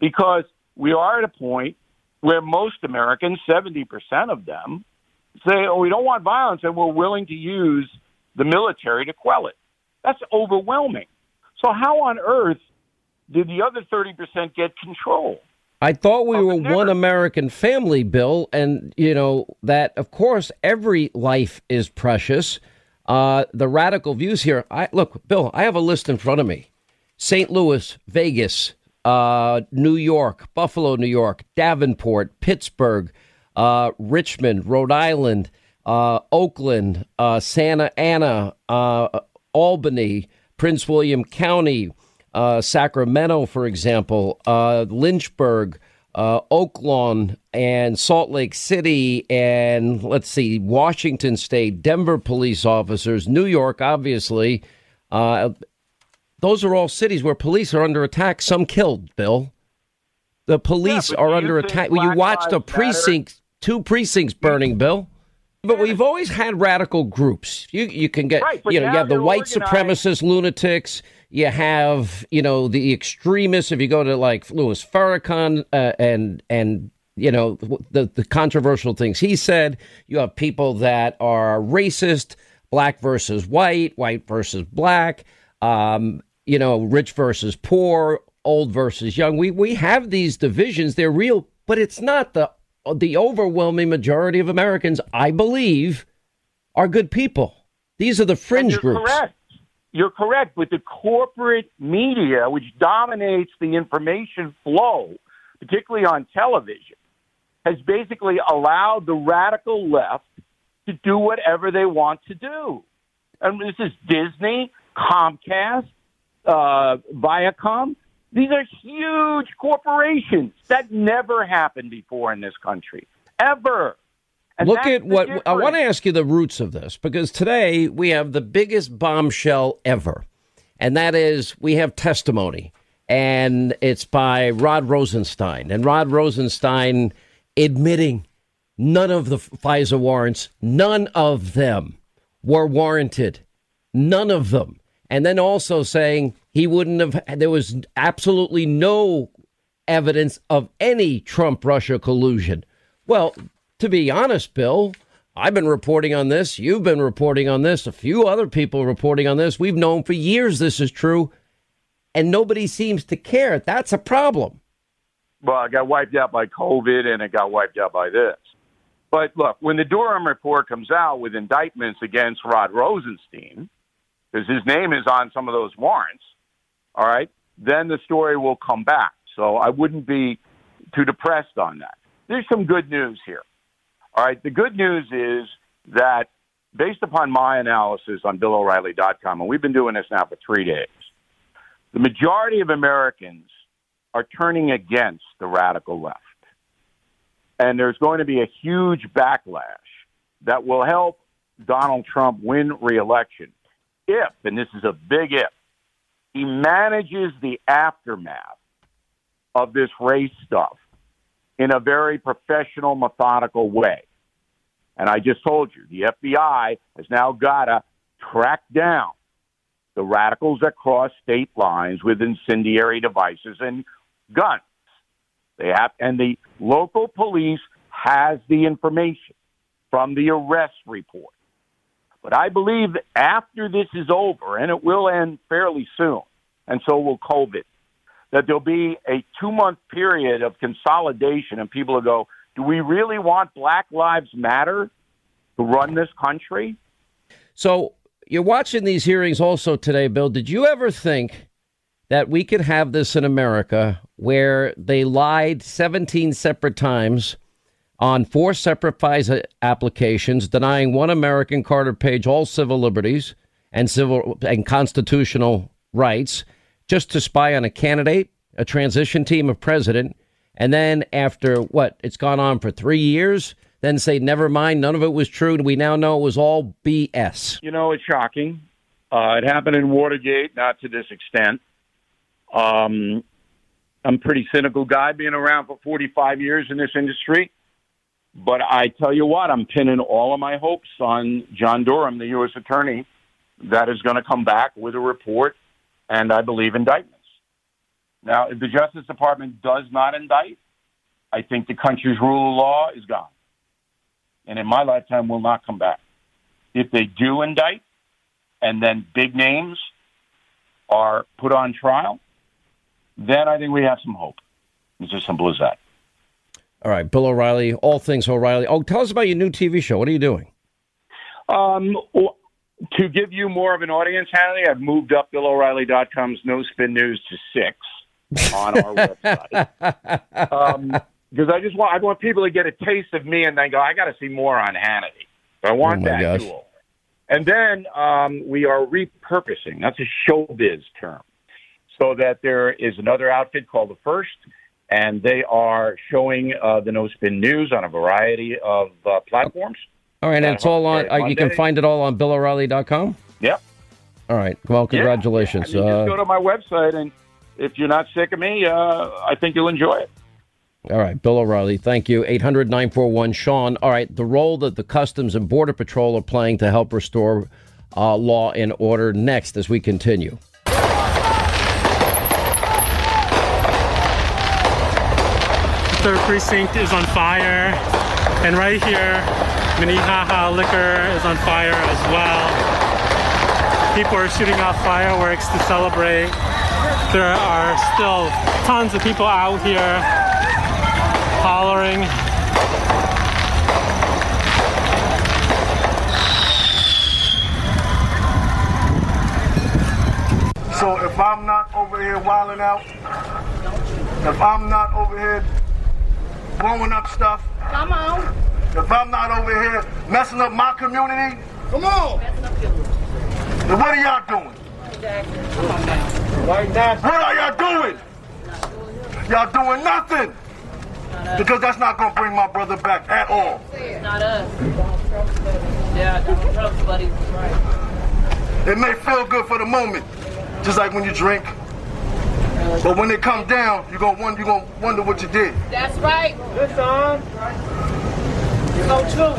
because we are at a point where most Americans, seventy percent of them, say, oh, we don't want violence and we're willing to use the military to quell it. That's overwhelming. So, how on earth did the other 30% get control? I thought we were one American family, Bill, and, you know, that, of course, every life is precious. Uh, the radical views here. I Look, Bill, I have a list in front of me St. Louis, Vegas, uh, New York, Buffalo, New York, Davenport, Pittsburgh uh, Richmond, Rhode Island, uh, Oakland, uh, Santa Ana, uh, Albany, Prince William County, uh, Sacramento, for example, uh, Lynchburg, Oak Lawn, and Salt Lake City, and let's see, Washington State, Denver police officers, New York, obviously. the those are all cities where police are under attack. Some killed. Bill, the police Yeah, are under attack. Well, you Black watched a Lives Matter- precinct, two precincts burning. Bill. But we've always had radical groups. You you can get Right, you know you have the white organized- supremacist lunatics. You have you know the extremists. If you go to like Louis Farrakhan uh, and and you know the the controversial things he said. You have people that are racist, black versus white, white versus black. Um, you know, rich versus poor, old versus young. We we have these divisions. They're real, but it's not the the overwhelming majority of Americans, I believe, are good people. These are the fringe You're groups. correct. You're correct, but the corporate media, which dominates the information flow, particularly on television, has basically allowed the radical left to do whatever they want to do. And this is Disney, Comcast, uh, Viacom. These are huge corporations. That never happened before in this country, ever. And Look at what I want to ask you the roots of this because today we have the biggest bombshell ever, and that is we have testimony, and it's by Rod Rosenstein, and Rod Rosenstein admitting none of the FISA warrants, none of them were warranted, none of them, and then also saying he wouldn't have. There was absolutely no evidence of any Trump Russia collusion. Well, to be honest, Bill, I've been reporting on this. You've been reporting on this. A few other people reporting on this. We've known for years this is true, and nobody seems to care. That's a problem. well, it got wiped out by COVID and it got wiped out by this. But look, when the Durham report comes out with indictments against Rod Rosenstein, because his name is on some of those warrants, all right, then the story will come back. So I wouldn't be too depressed on that. There's some good news here. All right, the good news is that based upon my analysis on BillO'Reilly.com, and we've been doing this now for three days, the majority of Americans are turning against the radical left. And there's going to be a huge backlash that will help Donald Trump win reelection if, and this is a big if, he manages the aftermath of this race stuff in a very professional, methodical way. And I just told you, the FBI has now got to track down the radicals that cross state lines with incendiary devices and guns. They have, and the local police has the information from the arrest report. But I believe that after this is over, and it will end fairly soon, and so will COVID, that there'll be a two month period of consolidation, and people will go, Do we really want Black Lives Matter to run this country? So you're watching these hearings also today, Bill. Did you ever think that we could have this in America where they lied 17 separate times on four separate FISA applications, denying one American Carter Page all civil liberties and civil and constitutional rights, just to spy on a candidate, a transition team, a president, and then after what it's gone on for three years, then say never mind, none of it was true, and we now know it was all BS. You know, it's shocking. Uh, it happened in Watergate, not to this extent. Um, I'm a pretty cynical guy, being around for 45 years in this industry. But I tell you what, I'm pinning all of my hopes on John Durham, the U.S. attorney, that is going to come back with a report and I believe indictments. Now, if the Justice Department does not indict, I think the country's rule of law is gone. And in my lifetime, will not come back. If they do indict, and then big names are put on trial, then I think we have some hope. It's as simple as that. All right, Bill O'Reilly, all things O'Reilly. Oh, tell us about your new TV show. What are you doing? Um, to give you more of an audience, Hannity, I've moved up BillO'Reilly.com's No Spin News to six on our website. Um, because I just want I want people to get a taste of me and then go, I got to see more on Hannity. I want Oh, that gosh. And then um, we are repurposing. That's a showbiz term. So that there is another outfit called The First, and they are showing uh, the No Spin News on a variety of uh, platforms. All right, and it's all on. Uh, you can find it all on BillO'Reilly.com. Yep. All right. Well, congratulations. Yeah. I mean, just go to my website, and if you're not sick of me, uh, I think you'll enjoy it. All right, Bill O'Reilly, thank you. 800 941 Sean. All right, the role that the Customs and Border Patrol are playing to help restore uh, law and order next as we continue. Third precinct is on fire, and right here, Minnehaha Liquor is on fire as well. People are shooting off fireworks to celebrate. There are still tons of people out here hollering. So if I'm not over here wilding out, if I'm not over here blowing up stuff, come on. If I'm not over here messing up my community, come on. Then what are y'all doing? Come on now. Right now. What are y'all doing? Y'all doing nothing. Because that's not going to bring my brother back at all. Not us. Yeah, Donald Trump's buddy right. It may feel good for the moment, just like when you drink. But when it come down, you're gonna wonder, you gonna wonder what you did. That's right. Listen, so true.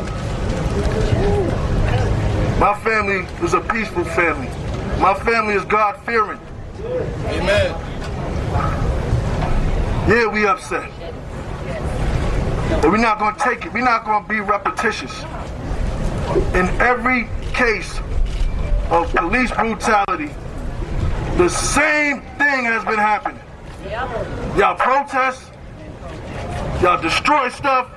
My family is a peaceful family. My family is God fearing. Amen. Yeah, we upset. But we're not going to take it. We're not going to be repetitious. In every case of police brutality, the same thing has been happening. Y'all protest, y'all destroy stuff,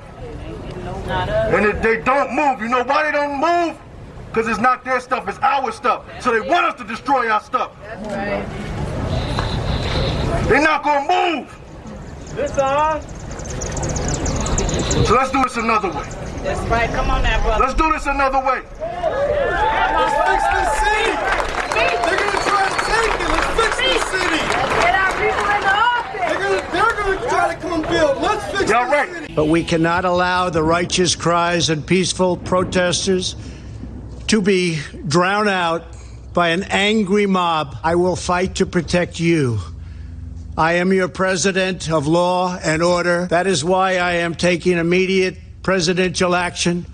and if they don't move, you know why they don't move? Because it's not their stuff, it's our stuff. So they want us to destroy our stuff. They're not going to move. Listen. Uh, so let's do this another way. That's right. Come on now, brother. Let's do this another way. Let's fix the city. They're going to try to take it. Let's fix city. Let's get our people in the office. They're to, they're to try to come build. Let's fix Y'all right. City. But we cannot allow the righteous cries and peaceful protesters to be drowned out by an angry mob. I will fight to protect you. I am your president of law and order. That is why I am taking immediate presidential action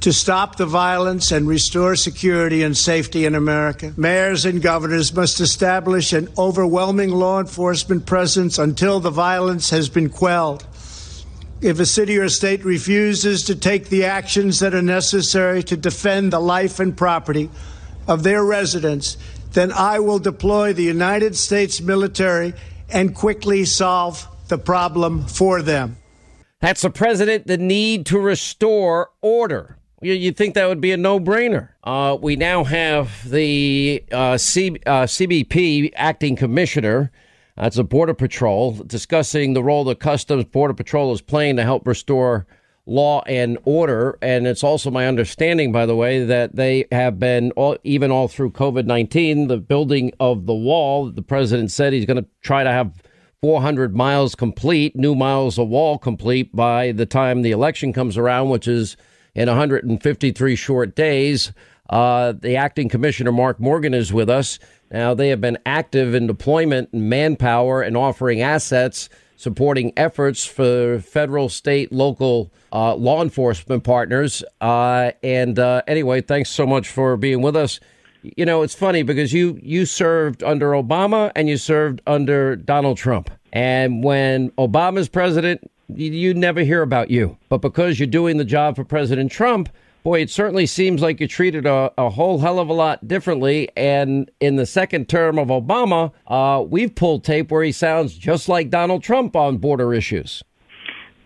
to stop the violence and restore security and safety in America. Mayors and governors must establish an overwhelming law enforcement presence until the violence has been quelled. If a city or state refuses to take the actions that are necessary to defend the life and property of their residents, then I will deploy the United States military and quickly solve the problem for them. That's the president, the need to restore order. You, you think that would be a no brainer. Uh, we now have the uh, C, uh, CBP acting commissioner. That's a Border Patrol discussing the role the Customs Border Patrol is playing to help restore law and order. And it's also my understanding, by the way, that they have been all, even all through COVID 19, the building of the wall. The president said he's going to try to have 400 miles complete, new miles of wall complete by the time the election comes around, which is in 153 short days. Uh, the acting commissioner, Mark Morgan, is with us. Now, they have been active in deployment and manpower and offering assets supporting efforts for federal, state, local uh, law enforcement partners. Uh, and uh, anyway, thanks so much for being with us. You know, it's funny because you you served under Obama and you served under Donald Trump. And when Obama's president, you, never hear about you. But because you're doing the job for President Trump, boy, it certainly seems like you treated a, a, whole hell of a lot differently. And in the second term of Obama, uh, we've pulled tape where he sounds just like Donald Trump on border issues.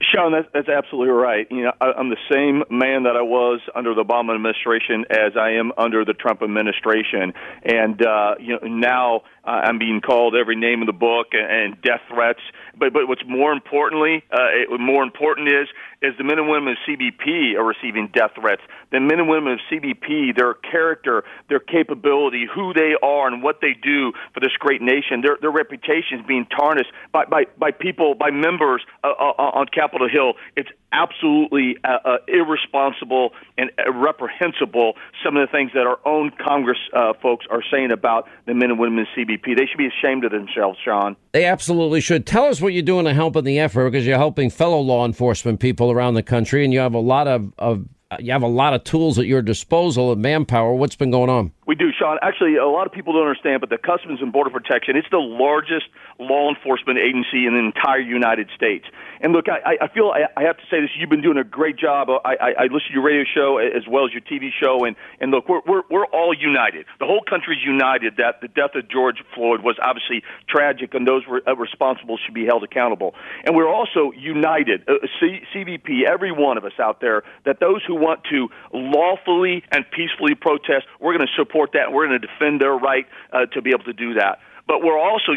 Sean, that's, that's absolutely right. You know, I, I'm the same man that I was under the Obama administration as I am under the Trump administration, and uh, you know now uh, I'm being called every name in the book and, and death threats. But but what's more importantly, uh, it, more important is is the men and women of CBP are receiving death threats. The men and women of CBP, their character, their capability, who they are, and what they do for this great nation, their their reputation is being tarnished by by, by people, by members uh, uh, on Capitol Hill. It's absolutely uh, uh, irresponsible and reprehensible some of the things that our own Congress uh, folks are saying about the men and women of CBP. They should be ashamed of themselves, Sean. They absolutely should. Tell us what you're doing to help in the effort because you're helping fellow law enforcement people around the country, and you have a lot of, of you have a lot of tools at your disposal of manpower. What's been going on? We do, Sean. Actually, a lot of people don't understand, but the Customs and Border Protection, it's the largest law enforcement agency in the entire United States. And look, I, I feel I, I have to say this. You've been doing a great job. I, I, I listen to your radio show as well as your TV show, and and look, we're we're we're all united. The whole country's united that the death of George Floyd was obviously tragic, and those re- uh, responsible should be held accountable. And we're also united, uh, C- CBP, every one of us out there, that those who want to lawfully and peacefully protest, we're going to support that. And we're going to defend their right uh, to be able to do that but we're also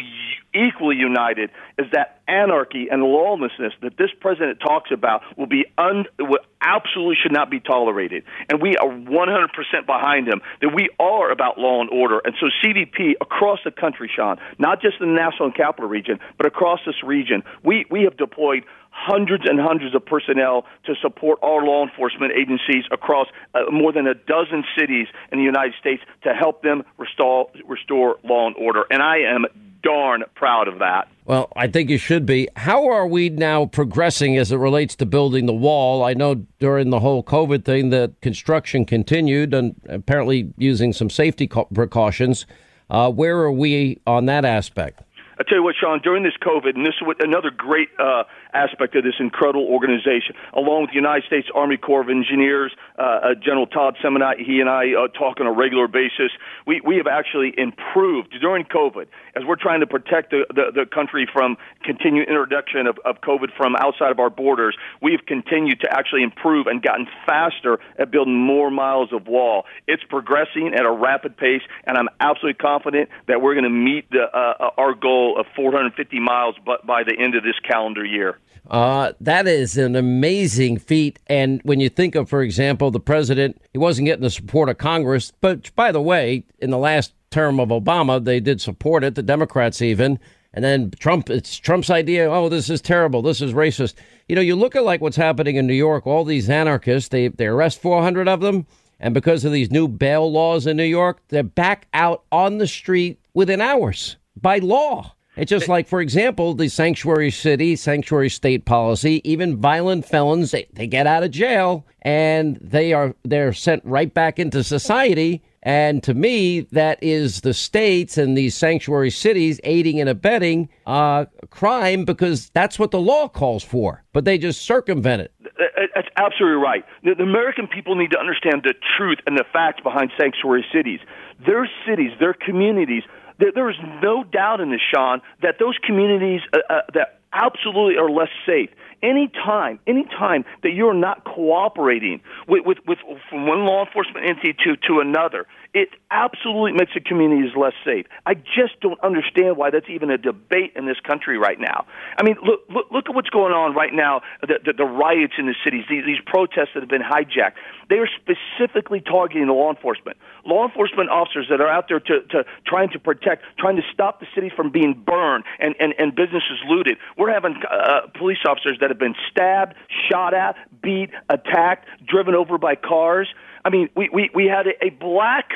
equally united is that anarchy and lawlessness that this president talks about will be un, absolutely should not be tolerated. And we are 100% behind him that we are about law and order. And so CBP across the country, Sean, not just in the National and Capital Region, but across this region, we, we have deployed hundreds and hundreds of personnel to support our law enforcement agencies across uh, more than a dozen cities in the United States to help them restore, restore law and order. And I am darn proud of that. Well, I think you should be. How are we now progressing as it relates to building the wall? I know during the whole COVID thing that construction continued and apparently using some safety precautions. Uh, where are we on that aspect? I tell you what, Sean, during this COVID, and this is another great uh, aspect of this incredible organization, along with the United States Army Corps of Engineers, uh, uh, General Todd Semonite, he and I uh, talk on a regular basis. We, we have actually improved during COVID as we're trying to protect the, the, the country from continued introduction of, of COVID from outside of our borders. We've continued to actually improve and gotten faster at building more miles of wall. It's progressing at a rapid pace, and I'm absolutely confident that we're going to meet the, uh, uh, our goal of 450 miles by the end of this calendar year. Uh, that is an amazing feat. And when you think of, for example, the president, he wasn't getting the support of Congress. But by the way, in the last term of Obama, they did support it, the Democrats even. And then Trump, it's Trump's idea. Oh, this is terrible. This is racist. You know, you look at like what's happening in New York. All these anarchists, they they arrest 400 of them, and because of these new bail laws in New York, they're back out on the street within hours by law. It's just like, for example, the sanctuary city, sanctuary state policy, even violent felons, they, they get out of jail and they are they're sent right back into society. And to me, that is the states and these sanctuary cities aiding and abetting uh, crime because that's what the law calls for. But they just circumvent it. That's absolutely right. The, the American people need to understand the truth and the facts behind sanctuary cities. Their cities, their communities there, there is no doubt in this, Sean, that those communities uh, uh, that absolutely are less safe. Any time, any time that you're not cooperating with, with, with from one law enforcement entity to, to another, it absolutely makes the communities less safe. I just don't understand why that's even a debate in this country right now. I mean, look, look, look at what's going on right now, the, the, the riots in the cities, these, these protests that have been hijacked. They are specifically targeting the law enforcement. Law enforcement officers that are out there to, to trying to protect, trying to stop the city from being burned and, and, and businesses looted. We're having uh, police officers that have been stabbed, shot at, beat, attacked, driven over by cars. I mean, we, we, we had a, black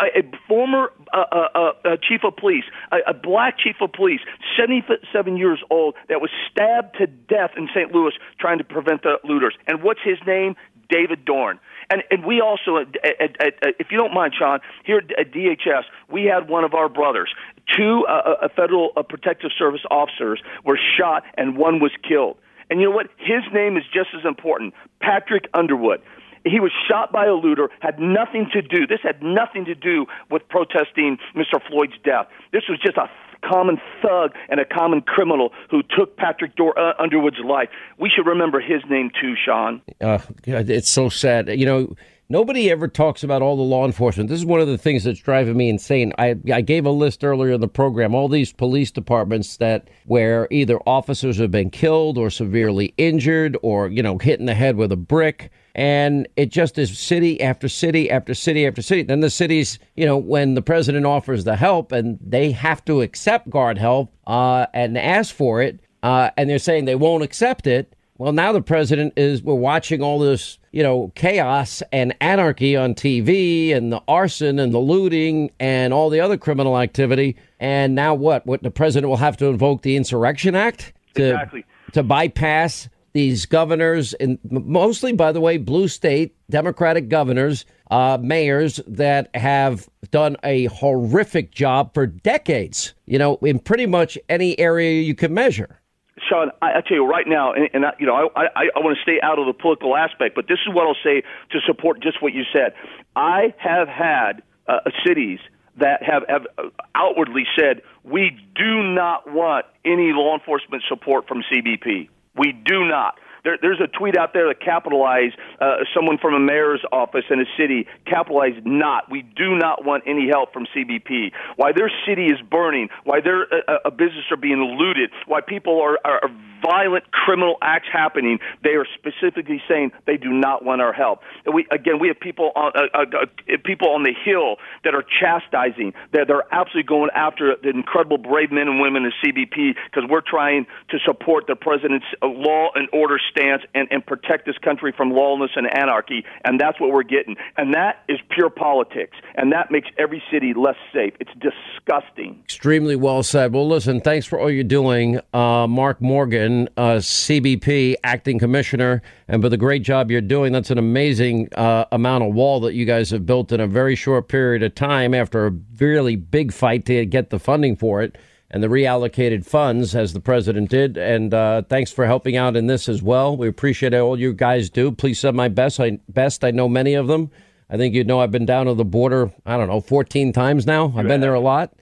a former uh, uh, uh, chief of police, a, a black chief of police, 77 years old, that was stabbed to death in St. Louis trying to prevent the looters. And what's his name? David Dorn. And, and we also, at, at, at, if you don't mind, Sean, here at DHS, we had one of our brothers. Two uh, uh, federal uh, protective service officers were shot, and one was killed. And you know what? His name is just as important Patrick Underwood. He was shot by a looter, had nothing to do. This had nothing to do with protesting Mr. Floyd's death. This was just a common thug and a common criminal who took Patrick Dor- uh, Underwood's life. We should remember his name too, Sean. Uh, it's so sad. You know, nobody ever talks about all the law enforcement. This is one of the things that's driving me insane. I, I gave a list earlier in the program, all these police departments that where either officers have been killed or severely injured or, you know, hit in the head with a brick and it just is city after city after city after city. Then the cities, you know, when the president offers the help and they have to accept guard help uh, and ask for it, uh, and they're saying they won't accept it. Well, now the president is, we're watching all this, you know, chaos and anarchy on TV and the arson and the looting and all the other criminal activity. And now what? What the president will have to invoke the Insurrection Act to, Exactly. to bypass these governors and mostly, by the way, blue state Democratic governors, uh, mayors that have done a horrific job for decades, you know, in pretty much any area you can measure. Sean, I, I tell you right now, and, and I, you know, I, I, I want to stay out of the political aspect, but this is what I'll say to support just what you said. I have had uh, cities that have, have outwardly said we do not want any law enforcement support from CBP. We do not. There, there's a tweet out there that capitalized uh, someone from a mayor's office in a city capitalized not. We do not want any help from CBP. Why their city is burning. Why their uh, uh, business are being looted. Why people are, are violent criminal acts happening. They are specifically saying they do not want our help. And we again, we have people on uh, uh, uh, people on the hill that are chastising. That they're absolutely going after the incredible brave men and women of CBP because we're trying to support the president's uh, law and order stance and, and protect this country from lawlessness and anarchy. And that's what we're getting. And that is pure politics. And that makes every city less safe. It's disgusting. Extremely well said. Well, listen, thanks for all you're doing, uh, Mark Morgan, uh, CBP acting commissioner, and for the great job you're doing. That's an amazing uh, amount of wall that you guys have built in a very short period of time after a really big fight to get the funding for it and the reallocated funds, as the president did. And uh, thanks for helping out in this as well. We appreciate all you guys do. Please send my best. I best. I know many of them. I think you know I've been down to the border. I don't know, 14 times now. I've been there a lot.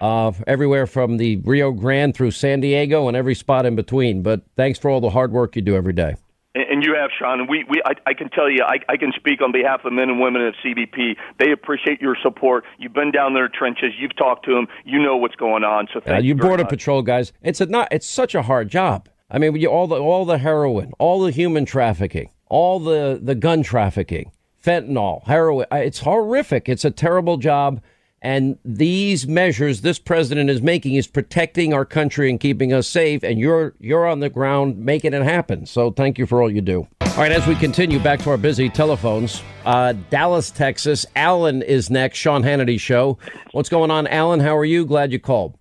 Uh, everywhere from the Rio Grande through San Diego and every spot in between. But thanks for all the hard work you do every day. And you have, Sean, and we, we I, I can tell you, I, I can speak on behalf of men and women at CBP. They appreciate your support. You've been down their trenches. You've talked to them. You know what's going on. So Uh, thank you you border much. patrol guys, it's a not. It's such a hard job. I mean, you, all the all the heroin, all the human trafficking, all the the gun trafficking, fentanyl, heroin. uh, It's horrific. It's a terrible job. And these measures this president is making is protecting our country and keeping us safe. And you're you're on the ground making it happen. So thank you for all you do. All right, as we continue back to our busy telephones, uh, Dallas, Texas. Alan is next. Sean Hannity show. What's going on, Alan? How are you? Glad you called.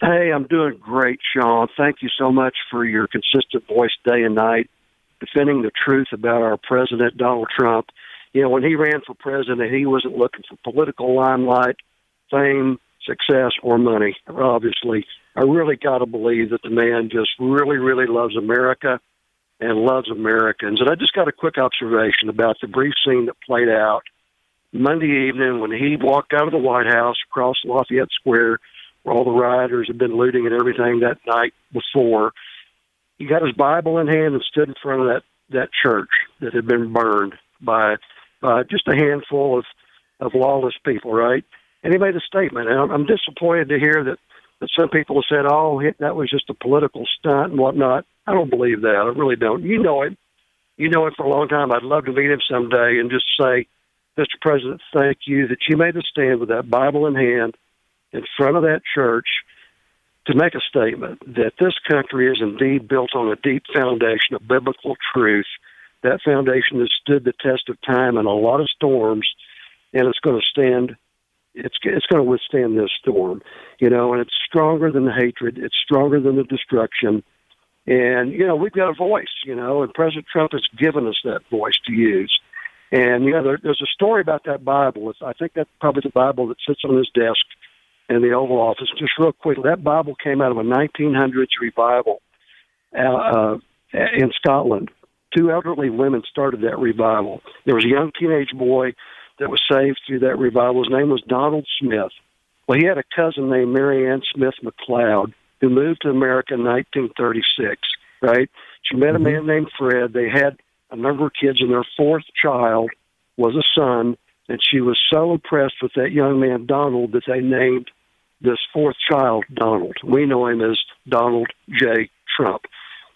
Hey, I'm doing great, Sean. Thank you so much for your consistent voice day and night, defending the truth about our president, Donald Trump. You know, when he ran for president, he wasn't looking for political limelight, fame, success, or money, obviously. I really got to believe that the man just really, really loves America and loves Americans. And I just got a quick observation about the brief scene that played out Monday evening when he walked out of the White House across Lafayette Square where all the rioters had been looting and everything that night before. He got his Bible in hand and stood in front of that that church that had been burned by by just a handful of of lawless people, right? And he made a statement, and I'm, I'm disappointed to hear that that some people said, "Oh, that was just a political stunt and whatnot." I don't believe that. I really don't. You know him. You know him for a long time. I'd love to meet him someday and just say, Mr. President, thank you that you made a stand with that Bible in hand in front of that church to make a statement that this country is indeed built on a deep foundation of biblical truth. That foundation has stood the test of time and a lot of storms, and it's going to stand. It's it's going to withstand this storm, you know, and it's stronger than the hatred. It's stronger than the destruction, and you know we've got a voice, you know, and President Trump has given us that voice to use. And you know, there, there's a story about that Bible. It's, I think that's probably the Bible that sits on his desk in the Oval Office. Just real quick, that Bible came out of a 1900s revival uh, uh, in Scotland. Two elderly women started that revival. There was a young teenage boy that was saved through that revival. His name was Donald Smith. Well, he had a cousin named Mary Ann Smith McLeod who moved to America in 1936. Right? She met a mm-hmm. man named Fred. They had a number of kids, and their fourth child was a son. And she was so impressed with that young man Donald that they named this fourth child Donald. We know him as Donald J. Trump.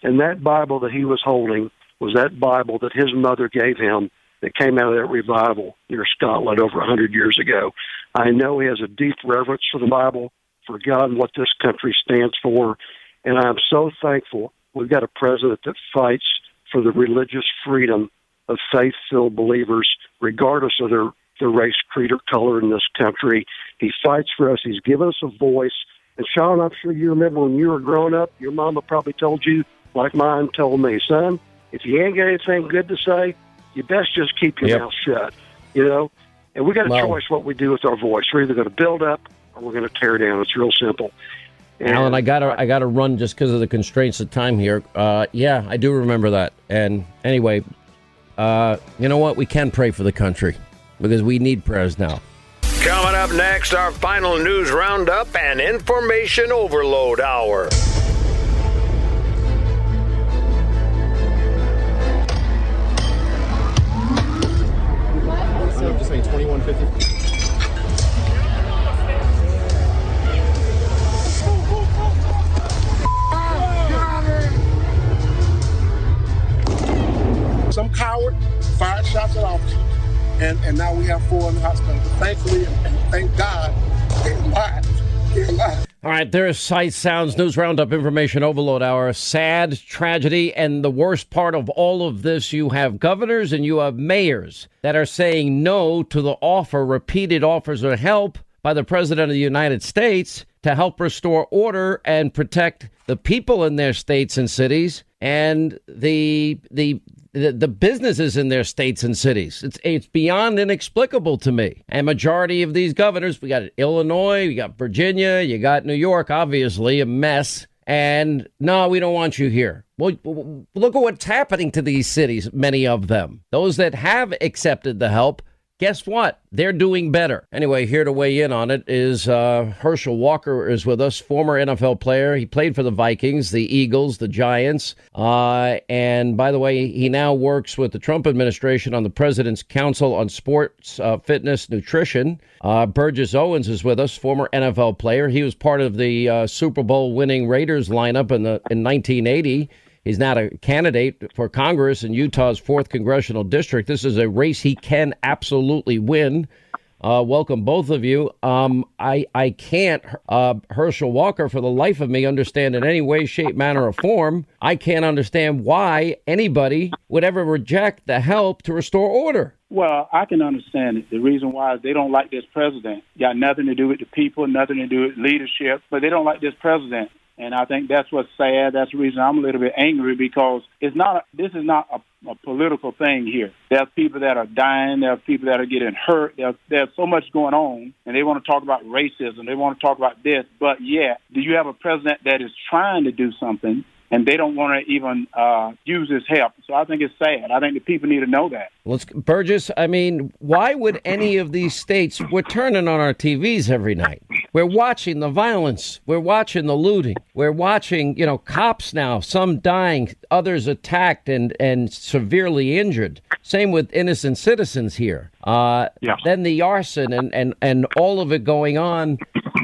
And that Bible that he was holding was that Bible that his mother gave him that came out of that revival near Scotland over hundred years ago. I know he has a deep reverence for the Bible, for God and what this country stands for, and I'm so thankful we've got a president that fights for the religious freedom of faith filled believers, regardless of their, their race, creed, or color in this country. He fights for us. He's given us a voice. And Sean, I'm sure you remember when you were growing up, your mama probably told you, like mine told me, son, if you ain't got anything good to say, you best just keep your Yep. mouth shut. You know? And we got a Well- choice what we do with our voice. We're either going to build up or we're going to tear down. It's real simple. And Alan, I gotta I gotta run just because of the constraints of time here. Uh, yeah, I do remember that. And anyway, uh, you know what? We can pray for the country because we need prayers now. Coming up next, our final news roundup and information overload hour. Just saying 2150. Some coward fired shots at officers, and, and now we have four in the hospital. But thankfully, and, and thank God, they're alive. They're alive. All right, there's Sight Sounds News Roundup Information Overload Hour. Sad tragedy. And the worst part of all of this, you have governors and you have mayors that are saying no to the offer, repeated offers of help by the President of the United States to help restore order and protect the people in their states and cities and the the the, the businesses in their states and cities. It's it's beyond inexplicable to me. And majority of these governors, we got Illinois, we got Virginia, you got New York, obviously a mess. And no, we don't want you here. Well, look at what's happening to these cities, many of them. Those that have accepted the help, guess what? They're doing better. Anyway, here to weigh in on it is uh, Herschel Walker is with us, former NFL player. He played for the Vikings, the Eagles, the Giants. Uh, and by the way, he now works with the Trump administration on the President's Council on Sports, uh, Fitness, Nutrition. Uh, Burgess Owens is with us, former NFL player. He was part of the uh, Super Bowl winning Raiders lineup in the in 1980. He's not a candidate for Congress in Utah's fourth congressional district. This is a race he can absolutely win. Uh, welcome, both of you. Um, I I can't uh, Herschel Walker for the life of me understand in any way, shape, manner, or form. I can't understand why anybody would ever reject the help to restore order. Well, I can understand it. The reason why is they don't like this president. Got nothing to do with the people, nothing to do with leadership, but they don't like this president. And I think that's what's sad. That's the reason I'm a little bit angry because it's not. This is not a, a political thing here. There's people that are dying. There are people that are getting hurt. There's there's so much going on, and they want to talk about racism. They want to talk about this, but yet, do you have a president that is trying to do something? And they don't want to even uh, use his help. So I think it's sad. I think the people need to know that. Let's Burgess. I mean, why would any of these states? We're turning on our TVs every night. We're watching the violence. We're watching the looting. We're watching, you know, cops now. Some dying, others attacked and and severely injured. Same with innocent citizens here. Uh, Yeah. Then the arson and and and all of it going on.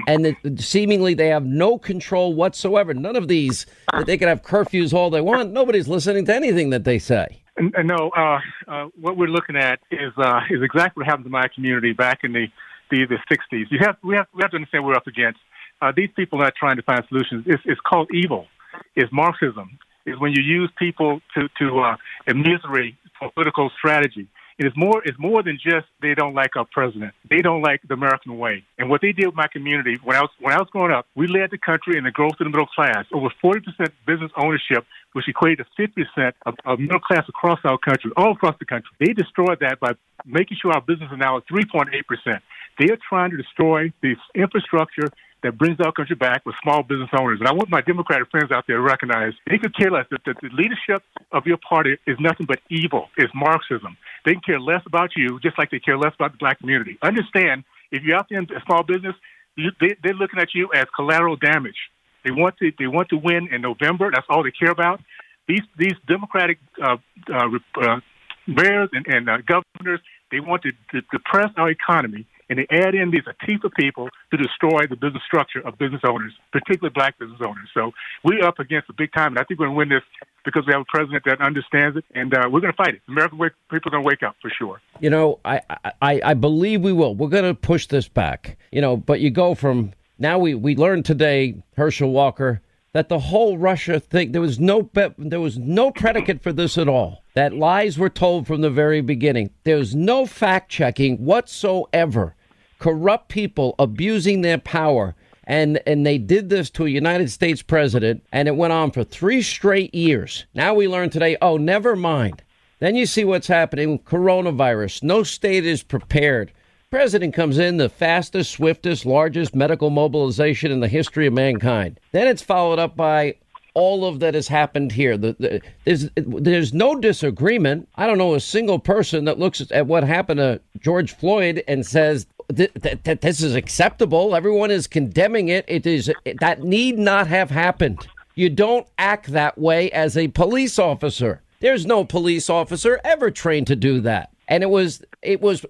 And seemingly they have no control whatsoever. None of these, they can have curfews all they want. Nobody's listening to anything that they say. No, uh, uh, what we're looking at is uh, is exactly what happened to my community back in the the, the 60s. You have we have we have to understand what we're up against. Uh, these people are not trying to find solutions. It's, it's called evil. It's Marxism. Is when you use people to to uh, in misery for political strategy. It is more. It's more than just they don't like our president. They don't like the American way. And what they did with my community when I was when I was growing up, we led the country in the growth of the middle class. Over 40 percent business ownership, which equated to 50 percent of, of middle class across our country, all across the country. They destroyed that by making sure our business is now at 3.8 percent. They are trying to destroy the infrastructure that brings our country back with small business owners. And I want my Democratic friends out there to recognize they could care less that the, leadership of your party is nothing but evil. It's Marxism. They care less about you, just like they care less about the black community. Understand, if you're out there in small business, you, they, they're looking at you as collateral damage. They want to they want to win in November. That's all they care about. These these Democratic uh, uh, uh, mayors and, and uh, governors they want to, to depress our economy and they add in these Antifa people to destroy the business structure of business owners, particularly black business owners. So we're up against a big time, and I think we're going to win this because we have a president that understands it, and uh, we're going to fight it. American people are going to wake up for sure. You know, I, I I believe we will. We're going to push this back. You know, but you go from now we we learned today, Herschel Walker, that the whole Russia thing there was no there was no predicate for this at all. That lies were told from the very beginning. There's no fact checking whatsoever. Corrupt people abusing their power and and they did this to a United States president and it went on for 3 straight years. Now we learn today, oh, never mind. Then you see what's happening with coronavirus. No state is prepared. President comes in the fastest, swiftest, largest medical mobilization in the history of mankind. Then it's followed up by all of that has happened here. The, the, there's, there's no disagreement. I don't know a single person that looks at what happened to George Floyd and says that, that this is acceptable. Everyone is condemning it. It is that need not have happened. You don't act that way as a police officer. There's no police officer ever trained to do that. And it was, it was,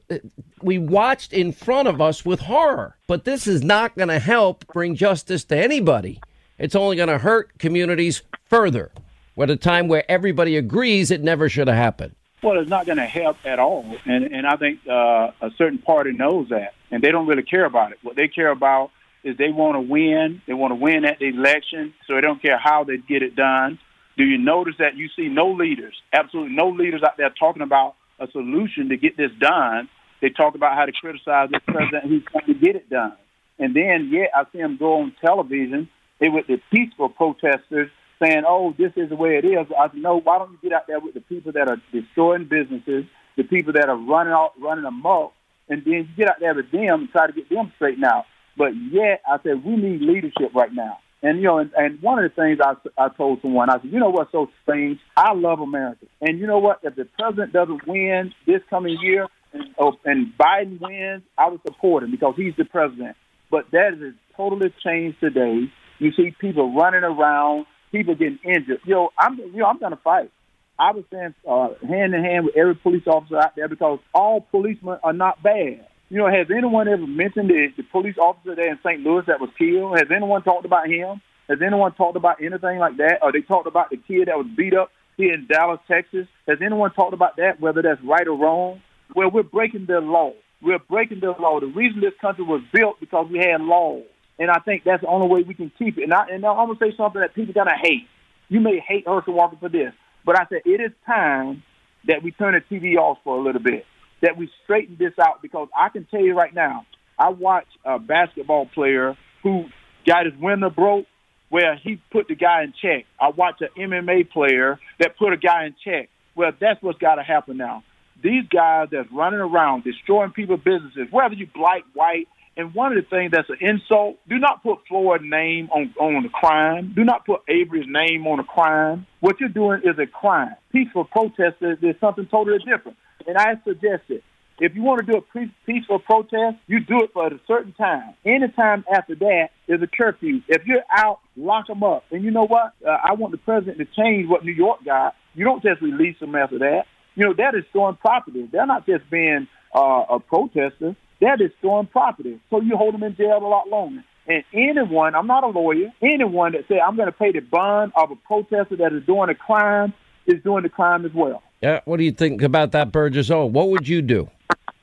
we watched in front of us with horror. But this is not going to help bring justice to anybody. It's only going to hurt communities further. At a time where everybody agrees it never should have happened. Well, it's not going to help at all, and and I think uh, a certain party knows that, and they don't really care about it. What they care about is they want to win. They want to win at the election, so they don't care how they get it done. Do you notice that you see no leaders, absolutely no leaders out there talking about a solution to get this done? They talk about how to criticize the president who's trying to get it done, and then yet I see them go on television they were the peaceful protesters saying, "Oh, this is the way it is." I said, "No, why don't you get out there with the people that are destroying businesses, the people that are running out, running amok, and then you get out there with them and try to get them straightened out." But yet, I said we need leadership right now. And you know, and, and one of the things I, I told someone, I said, you know what's so strange? I love America, and you know what? If the president doesn't win this coming year, and, oh, and Biden wins, I would support him because he's the president. But that is totally changed today. You see people running around, people getting injured. Yo, I'm you know I'm gonna fight. I was saying uh, hand in hand with every police officer out there because all policemen are not bad. You know, has anyone ever mentioned the, the police officer there in St. Louis that was killed? Has anyone talked about him? Has anyone talked about anything like that? Or they talked about the kid that was beat up here in Dallas, Texas? Has anyone talked about that, whether that's right or wrong? Well, we're breaking the law. We're breaking the law. The reason this country was built because we had laws. And I think that's the only way we can keep it. And, I, and I'm going to say something that people going to hate. You may hate Herschel Walker for this, but I said it is time that we turn the TV off for a little bit, that we straighten this out because I can tell you right now, I watched a basketball player who got his window broke where he put the guy in check. I watched an MMA player that put a guy in check. Well, that's what's got to happen now. These guys that's running around destroying people's businesses, whether you black, white, and one of the things that's an insult, do not put Floyd's name on, on the crime. Do not put Arbery's name on a crime. What you're doing is a crime. Peaceful protest is, is something totally different. And I suggested, if you want to do a peaceful protest, you do it for a certain time. Any time after that is a curfew. If you're out, lock them up. And you know what? Uh, I want the president to change what New York got. You don't just release them after that. You know, that is storing property. They're not just being uh, a protester. That is storing property. So you hold them in jail a lot longer. And anyone, I'm not a lawyer, anyone that say I'm going to pay the bond of a protester that is doing a crime is doing the crime as well. Yeah. What do you think about that, Burgess? Oh, what would you do?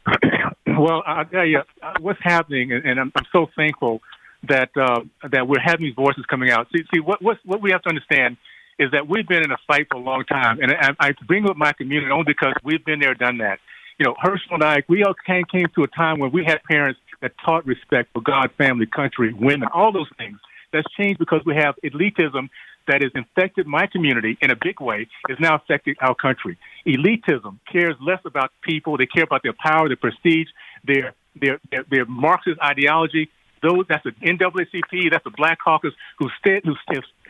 well, I'll tell you uh, what's happening, and I'm, I'm so thankful that uh, that we're having these voices coming out. See, see what what what we have to understand is that we've been in a fight for a long time, and I, I bring up my community only because we've been there, done that you know, Herschel and I, we all came, came to a time when we had parents that taught respect for God, family, country, women, all those things. That's changed because we have elitism that has infected my community in a big way, is now affecting our country. Elitism cares less about people. They care about their power, their prestige, their, their, their, their Marxist ideology. Those, that's the NAACP, that's the Black Caucus, who, stayed, who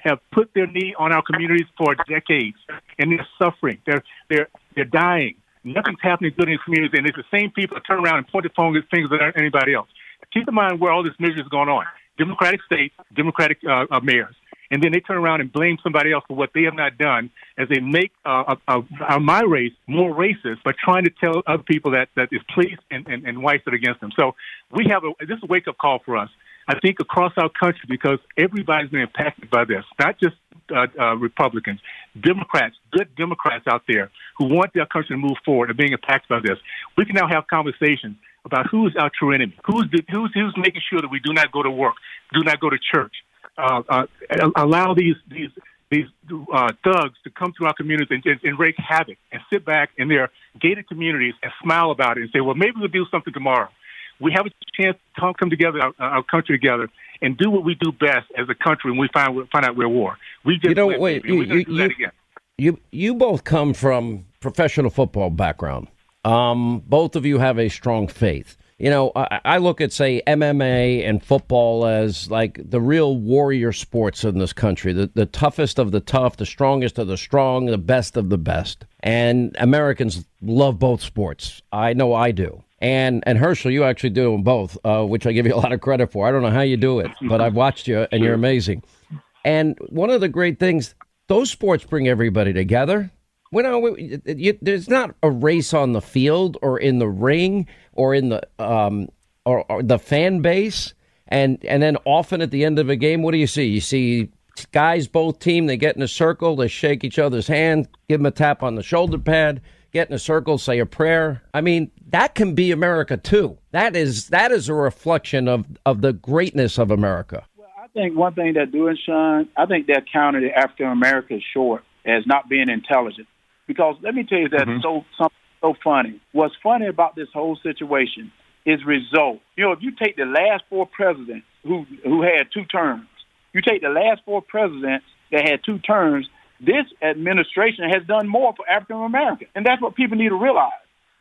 have put their knee on our communities for decades, and they're suffering. They're, they're, they're dying. Nothing's happening good in these communities, and it's the same people that turn around and point their fingers at anybody else. Keep in mind where all this misery is going on. Democratic states, Democratic uh, uh, mayors. And then they turn around and blame somebody else for what they have not done as they make uh, uh, uh, my race more racist by trying to tell other people that, that is police and, and, and whites that are against them. So we have a, this is a wake up call for us. I think across our country because everybody's been impacted by this, not just uh, uh, Republicans, Democrats, good Democrats out there who want their country to move forward are being impacted by this. We can now have conversations about who's our true enemy, who's the, who's who's making sure that we do not go to work, do not go to church, uh, uh, allow these these these uh, thugs to come to our communities and, and, and wreak havoc and sit back in their gated communities and smile about it and say, well, maybe we'll do something tomorrow. We have a chance to come, together, our, our country together, and do what we do best as a country when we find find out we're at war. We just You know, wait, you- you- you-. You you both come from professional football background. Um, both of you have a strong faith. You know, I, I look at say MMA and football as like the real warrior sports in this country. The the toughest of the tough, the strongest of the strong, the best of the best. And Americans love both sports. I know I do. And and Herschel, you actually do them both, uh, which I give you a lot of credit for. I don't know how you do it, but I've watched you, and you're amazing. And one of the great things, those sports bring everybody together. We know there's not a race on the field or in the ring or in the um or, or the fan base. And and then often at the end of a game, what do you see? You see guys both team they get in a circle, they shake each other's hand, give them a tap on the shoulder pad, get in a circle, say a prayer. I mean, that can be America too. That is that is a reflection of of the greatness of America. Well, I think one thing they're doing, Sean, I think they're counting African Americans short as not being intelligent. Because let me tell you that mm-hmm. so something so funny. What's funny about this whole situation is result. You know, if you take the last four presidents who who had two terms, you take the last four presidents that had two terms, this administration has done more for African Americans. And that's what people need to realize.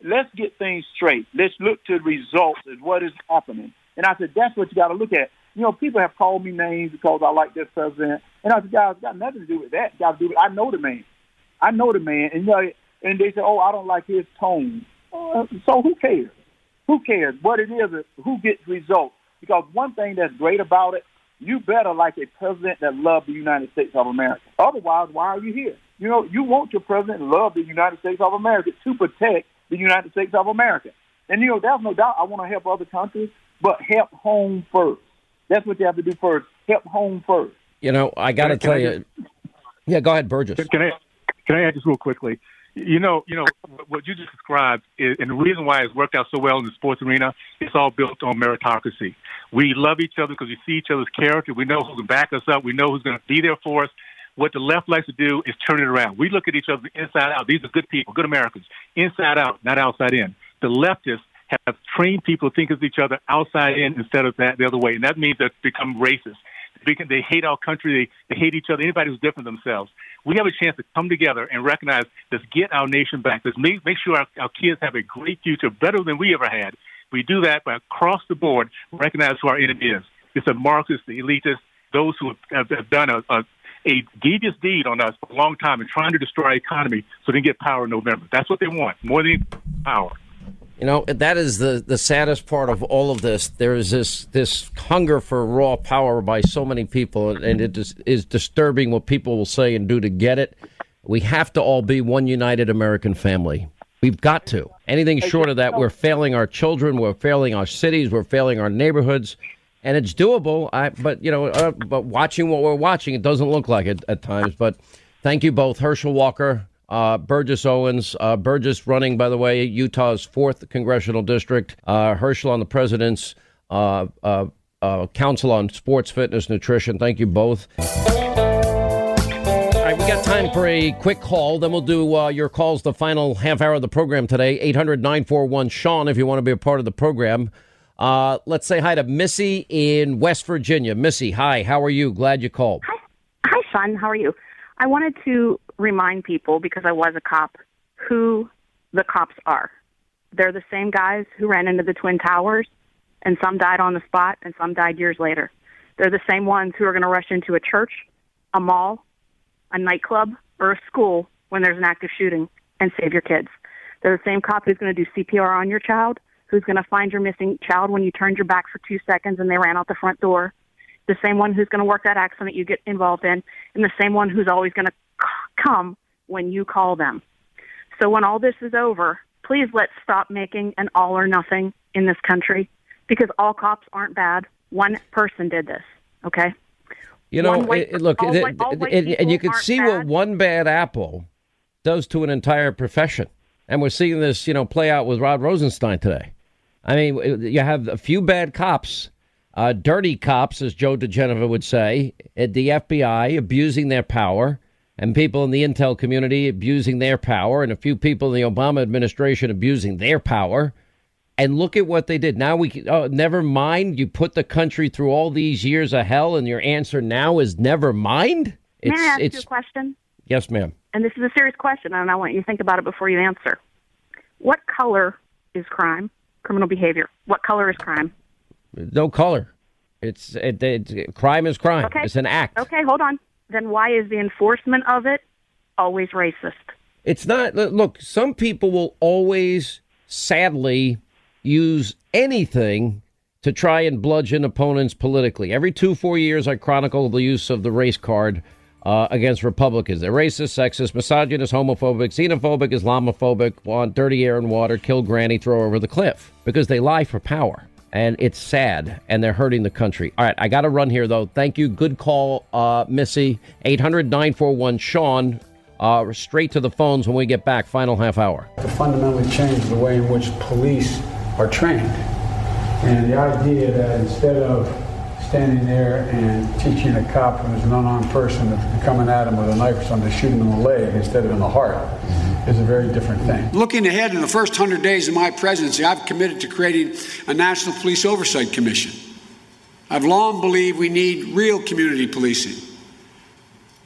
Let's get things straight. Let's look to results as what is happening. And I said, that's what you got to look at. You know, people have called me names because I like this president. And I said, guys, it's got nothing to do with that. Got to do with, I know the man. I know the man. And, you know, and they say, oh, I don't like his tone. Uh, so who cares? Who cares? What it is who gets results. Because one thing that's great about it, you better like a president that loves the United States of America. Otherwise, why are you here? You know, you want your president to love the United States of America to protect the United States of America. And, you know, there's no doubt I want to help other countries, but help home first. That's what you have to do first. Help home first. You know, I got to Can I tell you. Yeah, go ahead, Burgess. Can I can I add just real quickly? You know, you know what you just described, is, and the reason why it's worked out so well in the sports arena, it's all built on meritocracy. We love each other because we see each other's character. We know who can back us up. We know who's going to be there for us. What the left likes to do is turn it around. We look at each other inside out. These are good people, good Americans, inside out, not outside in. The leftists have trained people to think of each other outside in instead of that the other way, and that means they've become racist. They, they hate our country. They, they hate each other. Anybody who's different themselves. We have a chance to come together and recognize. Let's get our nation back. Let's make, make sure our, our kids have a great future, better than we ever had. We do that by across the board recognize who our enemy is. It's the Marxists, the elitists, those who have, have done a, a, a devious deed on us for a long time and trying to destroy our economy so they can get power in November. That's what they want, more than power. You know that is the the saddest part of all of this. There is this this hunger for raw power by so many people, and it is, is disturbing what people will say and do to get it. We have to all be one united American family. We've got to. Anything short of that, we're failing our children, we're failing our cities, we're failing our neighborhoods, and it's doable. I, but you know, uh, but watching what we're watching, it doesn't look like it at times. But thank you both, Herschel Walker, uh, Burgess Owens. Uh, Burgess running, by the way, Utah's fourth congressional district. Uh, Herschel on the president's uh, uh, uh, council on sports, fitness, nutrition. Thank you both. All right, we got time for a quick call. Then we'll do your calls the final half hour of the program today. 800 941 Sean, if you want to be a part of the program. Let's say hi to Missy in West Virginia. Missy, hi. How are you? Glad you called. Hi, Hi, Sean. How are you? I wanted to remind people, because I was a cop, who the cops are. They're the same guys who ran into the Twin Towers, and some died on the spot, and some died years later. They're the same ones who are going to rush into a church, a mall, a nightclub, or a school when there's an active shooting and save your kids. They're the same cop who's going to do CPR on your child, who's going to find your missing child when you turned your back for two seconds and they ran out the front door, the same one who's going to work that accident you get involved in, and the same one who's always going to come when you call them. So when all this is over, please let's stop making an all or nothing in this country because all cops aren't bad. One person did this, okay? You know, white- it, look, it- white- all white and, and you can see bad. what one bad apple does to an entire profession. And we're seeing this, you know, play out with Rod Rosenstein today. I mean, you have a few bad cops. uh, dirty cops, as Joe diGenova would say, at the FBI abusing their power, and people in the intel community abusing their power, and a few people in the Obama administration abusing their power. And look at what they did. Now we oh, never mind. You put the country through all these years of hell, and your answer now is never mind. May I ask you a question? Yes, ma'am. And this is a serious question, and I want you to think about it before you answer. What color is crime? Criminal behavior. What color is crime? No color. It's it, it, crime is crime. Okay. It's an act. Okay, hold on. Then why is the enforcement of it always racist? It's not. Look, some people will always, sadly, use anything to try and bludgeon opponents politically. Every two, four years, I chronicle the use of the race card uh, against Republicans. They're racist, sexist, misogynist, homophobic, xenophobic, Islamophobic, want dirty air and water, kill granny, throw over the cliff because they lie for power. And it's sad, and they're hurting the country. All right, I got to run here, though. Thank you. Good call, uh, Missy. 800 941 Sean. Uh, straight to the phones when we get back. Final half hour. To fundamentally change the way in which police are trained. And the idea that instead of standing there and teaching a cop who's an unarmed person to coming at him with a knife or something to shoot him in the leg instead of in the heart mm-hmm. is a very different thing. Looking ahead in the first 100 days of my presidency, I've committed to creating a National Police Oversight Commission. I've long believed we need real community policing.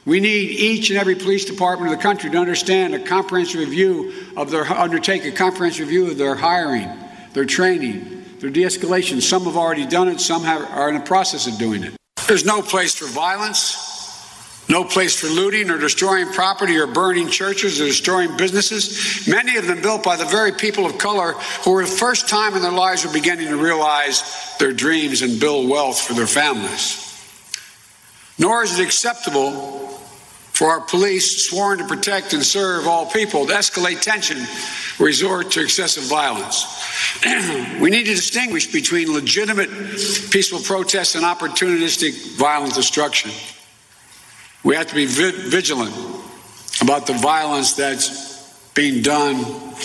We need each and every police department of the country to understand a comprehensive review of their undertake a comprehensive review of their hiring, their training, their de-escalation. Some have already done it. Some have, are in the process of doing it. There's no place for violence. No place for looting or destroying property or burning churches or destroying businesses, many of them built by the very people of color who, for the first time in their lives, are beginning to realize their dreams and build wealth for their families. Nor is it acceptable for our police, sworn to protect and serve all people, to escalate tension, resort to excessive violence. we need to distinguish between legitimate peaceful protests and opportunistic violent destruction. We have to be vigilant about the violence that's being done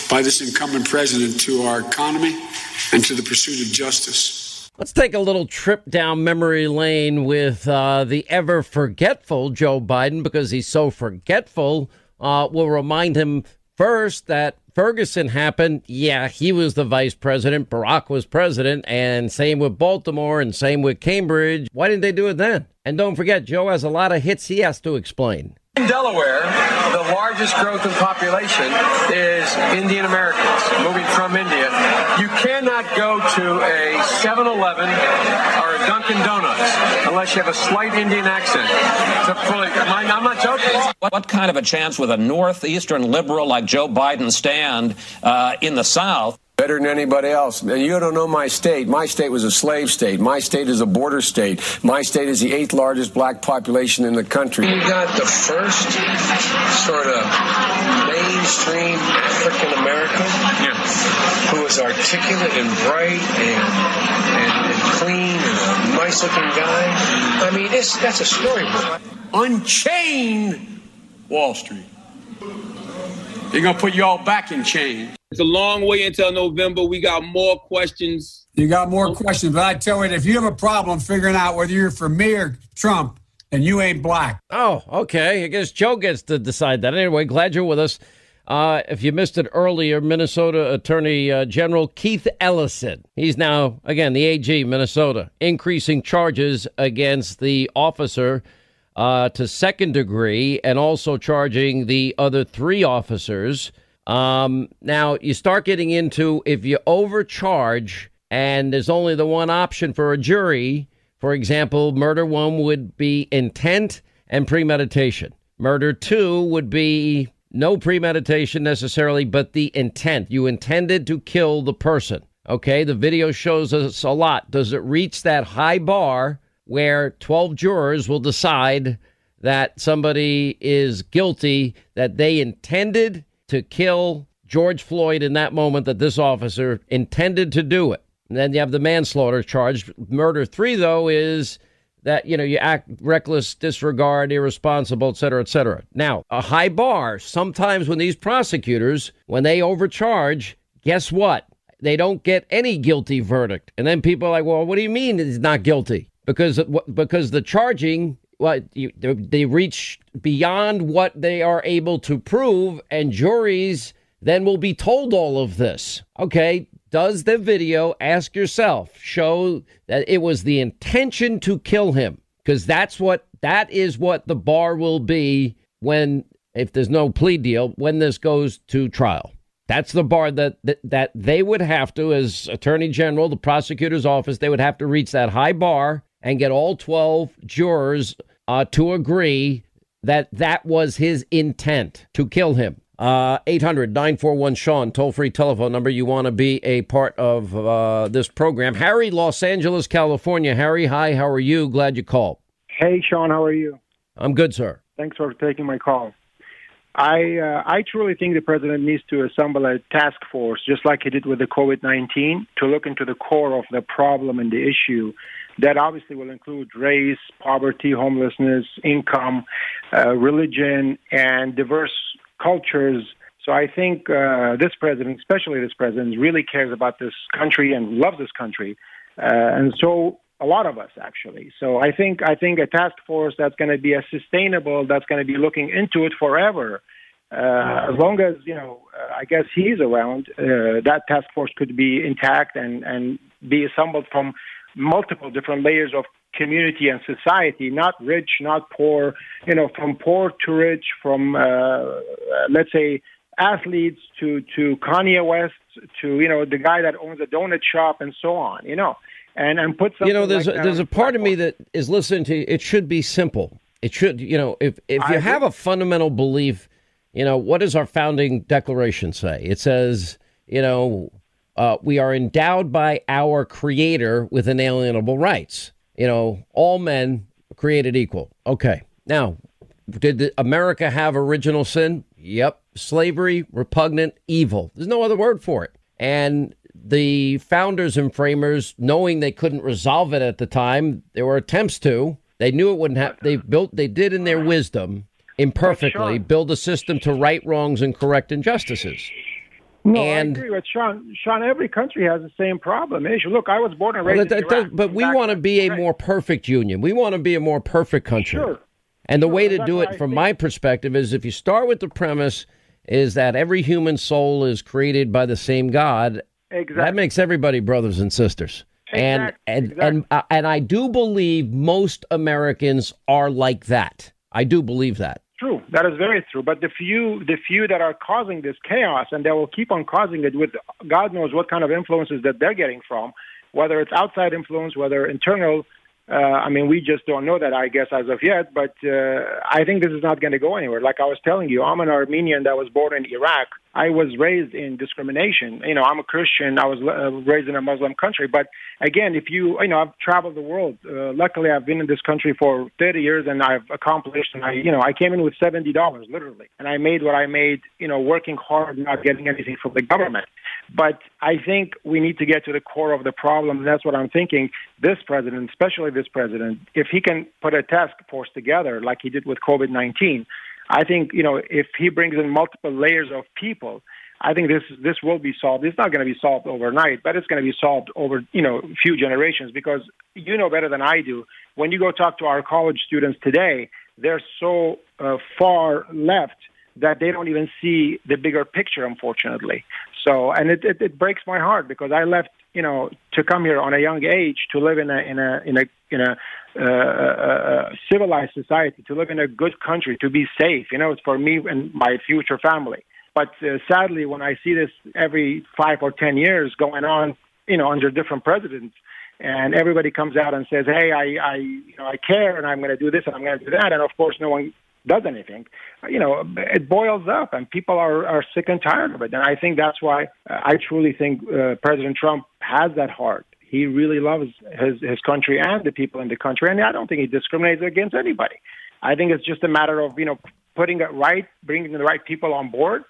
by this incumbent president to our economy and to the pursuit of justice. Let's take a little trip down memory lane with uh, the ever forgetful Joe Biden because he's so forgetful. Uh, we'll remind him first that Ferguson happened. Yeah, he was the vice president. Barack was president. And same with Baltimore and same with Cambridge. Why didn't they do it then? And don't forget, Joe has a lot of hits he has to explain. In Delaware, the largest growth in population is Indian Americans moving from India. You cannot go to a 7 Eleven or a Dunkin' Donuts unless you have a slight Indian accent. Fully, I'm not joking. What kind of a chance would a northeastern liberal like Joe Biden stand uh, in the South? Better than anybody else. And you don't know my state. My state was a slave state. My state is a border state. My state is the eighth largest black population in the country. We got the first sort of mainstream African American yeah. who was articulate and bright and, and, and clean and a nice looking guy. I mean, it's, that's a storybook. Unchain Wall Street. They're going to put you all back in chains. It's a long way until November. We got more questions. You got more questions, but I tell you, if you have a problem figuring out whether you're for me or Trump, and you ain't black. Oh, okay. I guess Joe gets to decide that. Anyway, glad you're with us. Uh, if you missed it earlier, Minnesota Attorney uh, General Keith Ellison. He's now, again, the AG, Minnesota, increasing charges against the officer uh, to second degree and also charging the other three officers. Um, now, you start getting into if you overcharge and there's only the one option for a jury, for example, murder one would be intent and premeditation. Murder two would be no premeditation necessarily, but the intent. You intended to kill the person. Okay, the video shows us a lot. Does it reach that high bar where 12 jurors will decide that somebody is guilty, that they intended to kill George Floyd in that moment, that this officer intended to do it? And then you have the manslaughter charge. Murder three, though, is that you know you act reckless, disregard, irresponsible, et cetera, et cetera. Now, a high bar. Sometimes when these prosecutors, when they overcharge, guess what? they don't get any guilty verdict. And then people are like, well, what do you mean he's not guilty? Because because the charging what you, they reach beyond what they are able to prove, and juries then will be told all of this. Okay, does the video, ask yourself, show that it was the intention to kill him? Because that's what that is what the bar will be when if there's no plea deal when this goes to trial. That's the bar that, that that they would have to, as Attorney General, the prosecutor's office, they would have to reach that high bar and get all 12 jurors uh, to agree that that was his intent to kill him. Uh, 800 941 Sean, toll free telephone number. You want to be a part of uh, this program. Harry, Los Angeles, California. Harry, hi, how are you? Glad you called. Hey, Sean, how are you? I'm good, sir. Thanks for taking my call. I uh, I truly think the president needs to assemble a task force, just like he did with the COVID nineteen, to look into the core of the problem and the issue. That obviously will include race, poverty, homelessness, income, uh, religion, and diverse cultures. So I think uh, this president, especially this president, really cares about this country and loves this country, uh, and so a lot of us actually. So I think I think a task force that's going to be a sustainable, that's going to be looking into it forever. Uh, as long as you know, uh, I guess he's around, uh, that task force could be intact and and be assembled from multiple different layers of community and society, not rich, not poor, you know, from poor to rich, from uh, let's say athletes to to Kanye West to you know the guy that owns a donut shop and so on, you know and and put something. You know, there's like a, there's a part of me that is listening to. It should be simple. It should, you know, if if you have a fundamental belief, you know, what does our founding declaration say? It says, you know, uh, we are endowed by our Creator with inalienable rights. You know, all men created equal. Okay, now, did America have original sin? Yep, slavery, repugnant, evil. There's no other word for it. And the founders and framers, knowing they couldn't resolve it at the time, there were attempts to. They knew it wouldn't happen. They built, they did in their wisdom, imperfectly, build a system to right wrongs and correct injustices. No, and, I agree with Sean. Sean, every country has the same problem issue. Look, I was born and raised well, that, in that, but we want to be a more perfect union. We want to be a more perfect country. Sure. And the Sure, way to do it, from my perspective, is if you start with the premise is that every human soul is created by the same God. Exactly. That makes everybody brothers and sisters. And and and uh, and I do believe most Americans are like that. I do believe that. True, that is very true. But the few, the few that are causing this chaos, and they will keep on causing it with God knows what kind of influences that they're getting from, whether it's outside influence, whether internal. Uh, I mean, we just don't know that, I guess, as of yet. But uh, I think this is not going to go anywhere. Like I was telling you, I'm an Armenian that was born in Iraq. I was raised in discrimination. You know, I'm a Christian. I was uh, raised in a Muslim country. But again, if you, you know, I've traveled the world. Uh, luckily, I've been in this country for 30 years, and I've accomplished. And I, you know, I came in with seventy dollars, literally, and I made what I made. You know, working hard, not getting anything from the government. But I think we need to get to the core of the problem. And that's what I'm thinking. This president, especially this president, if he can put a task force together like he did with COVID 19, I think, you know, if he brings in multiple layers of people, I think this this will be solved. It's not going to be solved overnight, but it's going to be solved over you know few generations because you know better than I do. When you go talk to our college students today, they're so uh, far left that they don't even see the bigger picture, unfortunately. So, and it, it, it breaks my heart because I left, you know, to come here on a young age to live in a in a in a in a uh, uh, civilized society, to live in a good country, to be safe. You know, it's for me and my future family. But uh, sadly, when I see this every five or ten years going on, you know, under different presidents, and everybody comes out and says, "Hey, I, I, you know, I care, and I'm going to do this, and I'm going to do that," and of course, no one does anything. You know, it boils up, and people are are sick and tired of it. And I think that's why uh, I truly think uh, President Trump has that heart. He really loves his his country and the people in the country, and I don't think he discriminates against anybody. I think it's just a matter of you know putting it right, bringing the right people on board,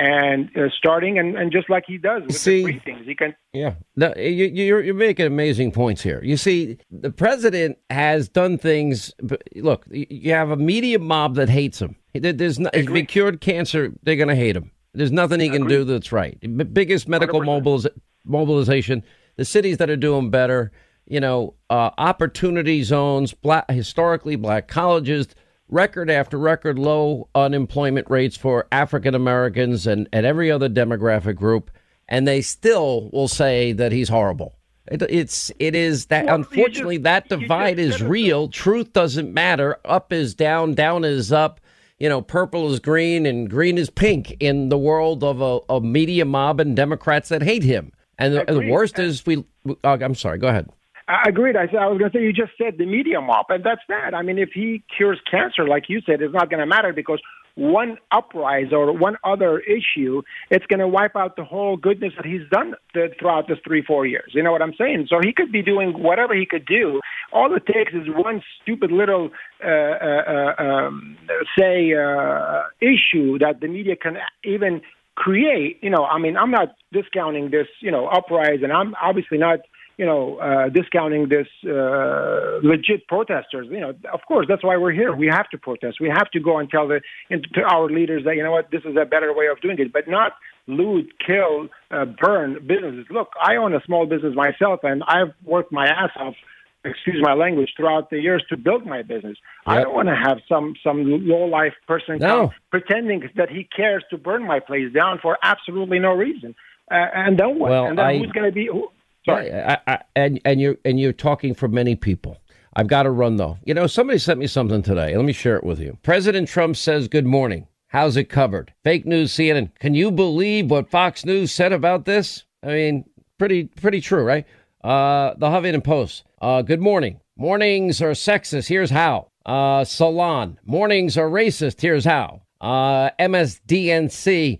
and uh, starting and, and just like he does with See- the briefings, he can Yeah, no, you, you're you're making amazing points here. You see, the president has done things. Look, you have a media mob that hates him. There's no, if he cured cancer, they're going to hate him. There's nothing he can do that's right. B- biggest medical mobiliz- mobilization. The cities that are doing better, you know, uh, opportunity zones, black, historically black colleges, record after record low unemployment rates for African Americans and, and every other demographic group, and they still will say that he's horrible. It, it's it is that Well, unfortunately just- that divide is real. Truth doesn't matter. Up is down, down is up. You know, purple is green and green is pink in the world of a, a media mob and Democrats that hate him. And the, the worst is we. Uh, I'm sorry. Go ahead. I agreed. I I was going to say you just said the media mob, and that's that. I mean, if he cures cancer, like you said, it's not going to matter because one uprise or one other issue, it's going to wipe out the whole goodness that he's done th- throughout this three, four years. You know what I'm saying? So he could be doing whatever he could do. All it takes is one stupid little, uh, uh, uh, um, say, uh, issue that the media can even create. You know, I mean, I'm not discounting this, you know, uprise, and I'm obviously not you know, uh, discounting this uh, legit protesters. You know, of course, that's why we're here. We have to protest. We have to go and tell the and to our leaders that you know what, this is a better way of doing it, but not loot, kill, uh, burn businesses. Look, I own a small business myself, and I've worked my ass off. Excuse my language. Throughout the years to build my business, I don't want to have some some low life person No. pretending that he cares to burn my place down for absolutely no reason. Uh, and then what? Well, and then I- who's going to be? Who, sorry. I, I, and and you're and you're talking for many people. I've got to run though. You know, somebody sent me something today. Let me share it with you. President Trump says, "Good morning. How's it covered?" Fake news, CNN. Can you believe what Fox News said about this? I mean, pretty pretty true, right? Uh, the Huffington Post. Uh, good morning. Mornings are sexist. Here's how. Uh, Salon. Mornings are racist. Here's how. Uh, MSDNC.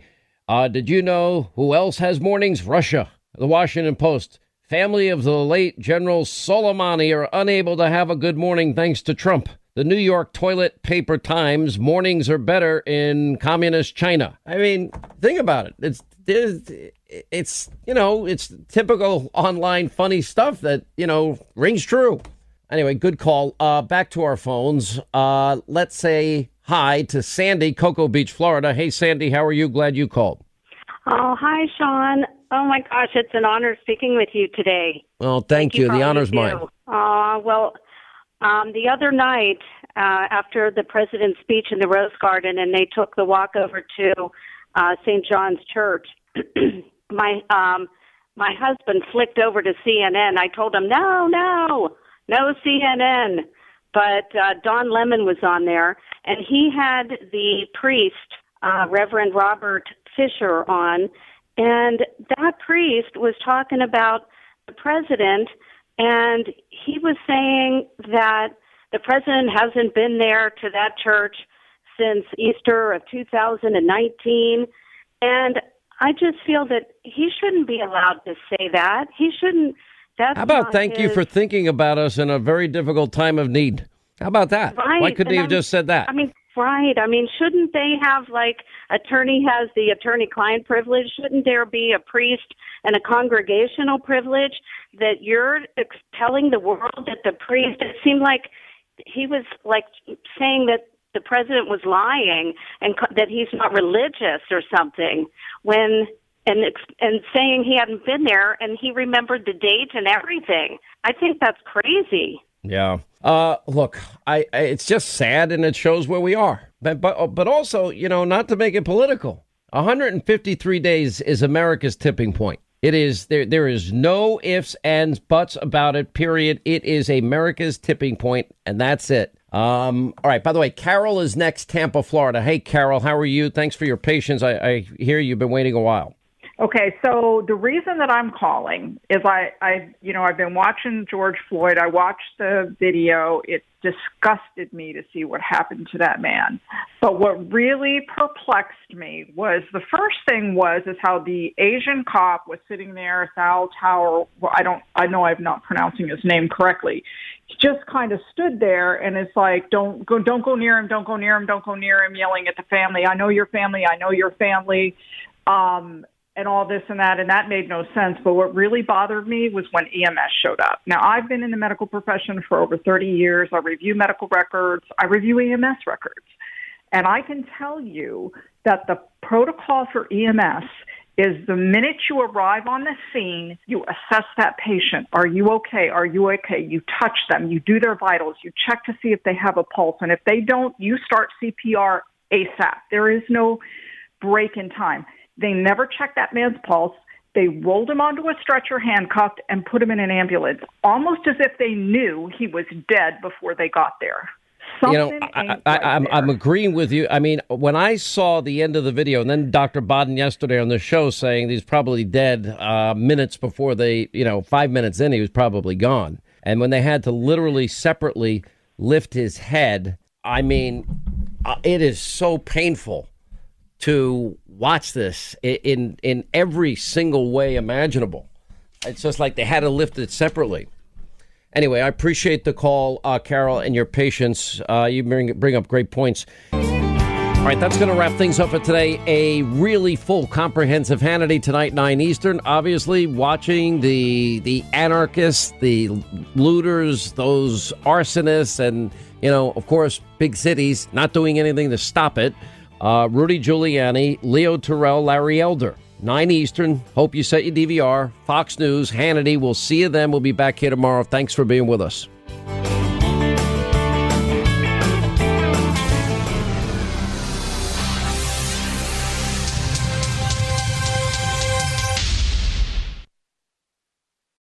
Uh, did you know who else has mornings? Russia. The Washington Post. Family of the late General Soleimani are unable to have a good morning thanks to Trump. The New York Toilet Paper Times. Mornings are better in communist China. I mean, think about it. It's it's, it's you know it's typical online funny stuff that you know rings true. Anyway, good call. Uh, back to our phones. Uh, let's say hi to Sandy, Cocoa Beach, Florida. Hey, Sandy, how are you? Glad you called. Oh, hi, Sean. Oh my gosh, it's an honor speaking with you today. Well, thank, you. for The honor's mine. Uh, well, um, the other night uh, after the president's speech in the Rose Garden, and they took the walk over to uh, St. John's Church, my um, my husband flicked over to CNN. I told him, no, no, no CNN. But uh, Don Lemon was on there, and he had the priest, uh, Reverend Robert Fisher, on, and that priest was talking about the president, and he was saying that the president hasn't been there to that church since Easter of 2019, and I just feel that he shouldn't be allowed to say that. He shouldn't. That's How about thank you for thinking about us in a very difficult time of need? How about that? Right. Why couldn't and he have I'm- just said that? I mean, right. I mean, shouldn't they have like attorney has the attorney-client privilege? Shouldn't there be a priest and a congregational privilege that you're telling the world that the priest? It seemed like he was like saying that the president was lying and that he's not religious or something when and and saying he hadn't been there and he remembered the date and everything. I think that's crazy. Yeah. Uh, look, I, I it's just sad, and it shows where we are. But but but also, you know, not to make it political. 153 days is America's tipping point. It is there. There is no ifs, ands, buts about it. Period. It is America's tipping point, and that's it. Um. All right. By the way, Carol is next, Tampa, Florida. Hey, Carol, how are you? Thanks for your patience. I, I hear you've been waiting a while. Okay, so the reason that I'm calling is I, I, you know, I've been watching George Floyd. I watched the video. It disgusted me to see what happened to that man. But what really perplexed me was the first thing was is how the Asian cop was sitting there, Thal Tower. Well, I don't, I know I'm not pronouncing his name correctly. He just kind of stood there and it's like, don't go, don't go near him, don't go near him, don't go near him, yelling at the family. I know your family. I know your family. Um, and all this and that, and that made no sense. But what really bothered me was when EMS showed up. Now, I've been in the medical profession for over 30 years. I review medical records, I review EMS records. And I can tell you that the protocol for EMS is the minute you arrive on the scene, you assess that patient. Are you okay? Are you okay? You touch them, you do their vitals, you check to see if they have a pulse. And if they don't, you start CPR ASAP. There is no break in time. They never checked that man's pulse. They rolled him onto a stretcher, handcuffed, and put him in an ambulance, almost as if they knew he was dead before they got there. Something you know, I, I, I'm, I'm agreeing with you. I mean, when I saw the end of the video, and then Dr. Baden yesterday on the show saying he's probably dead uh, minutes before they, you know, five minutes in, he was probably gone. And when they had to literally separately lift his head, I mean, uh, it is so painful to watch this in in every single way imaginable. It's just like they had to lift it separately. Anyway, I appreciate the call, uh, Carol, and your patience. Uh, you bring bring up great points. All right, that's going to wrap things up for today. A really full, comprehensive Hannity tonight, nine Eastern. Obviously, watching the the anarchists, the looters, those arsonists, and you know, of course, big cities not doing anything to stop it. Uh, Rudy Giuliani, Leo Terrell, Larry Elder. 9 Eastern. Hope you set your DVR. Fox News, Hannity. We'll see you then. We'll be back here tomorrow. Thanks for being with us.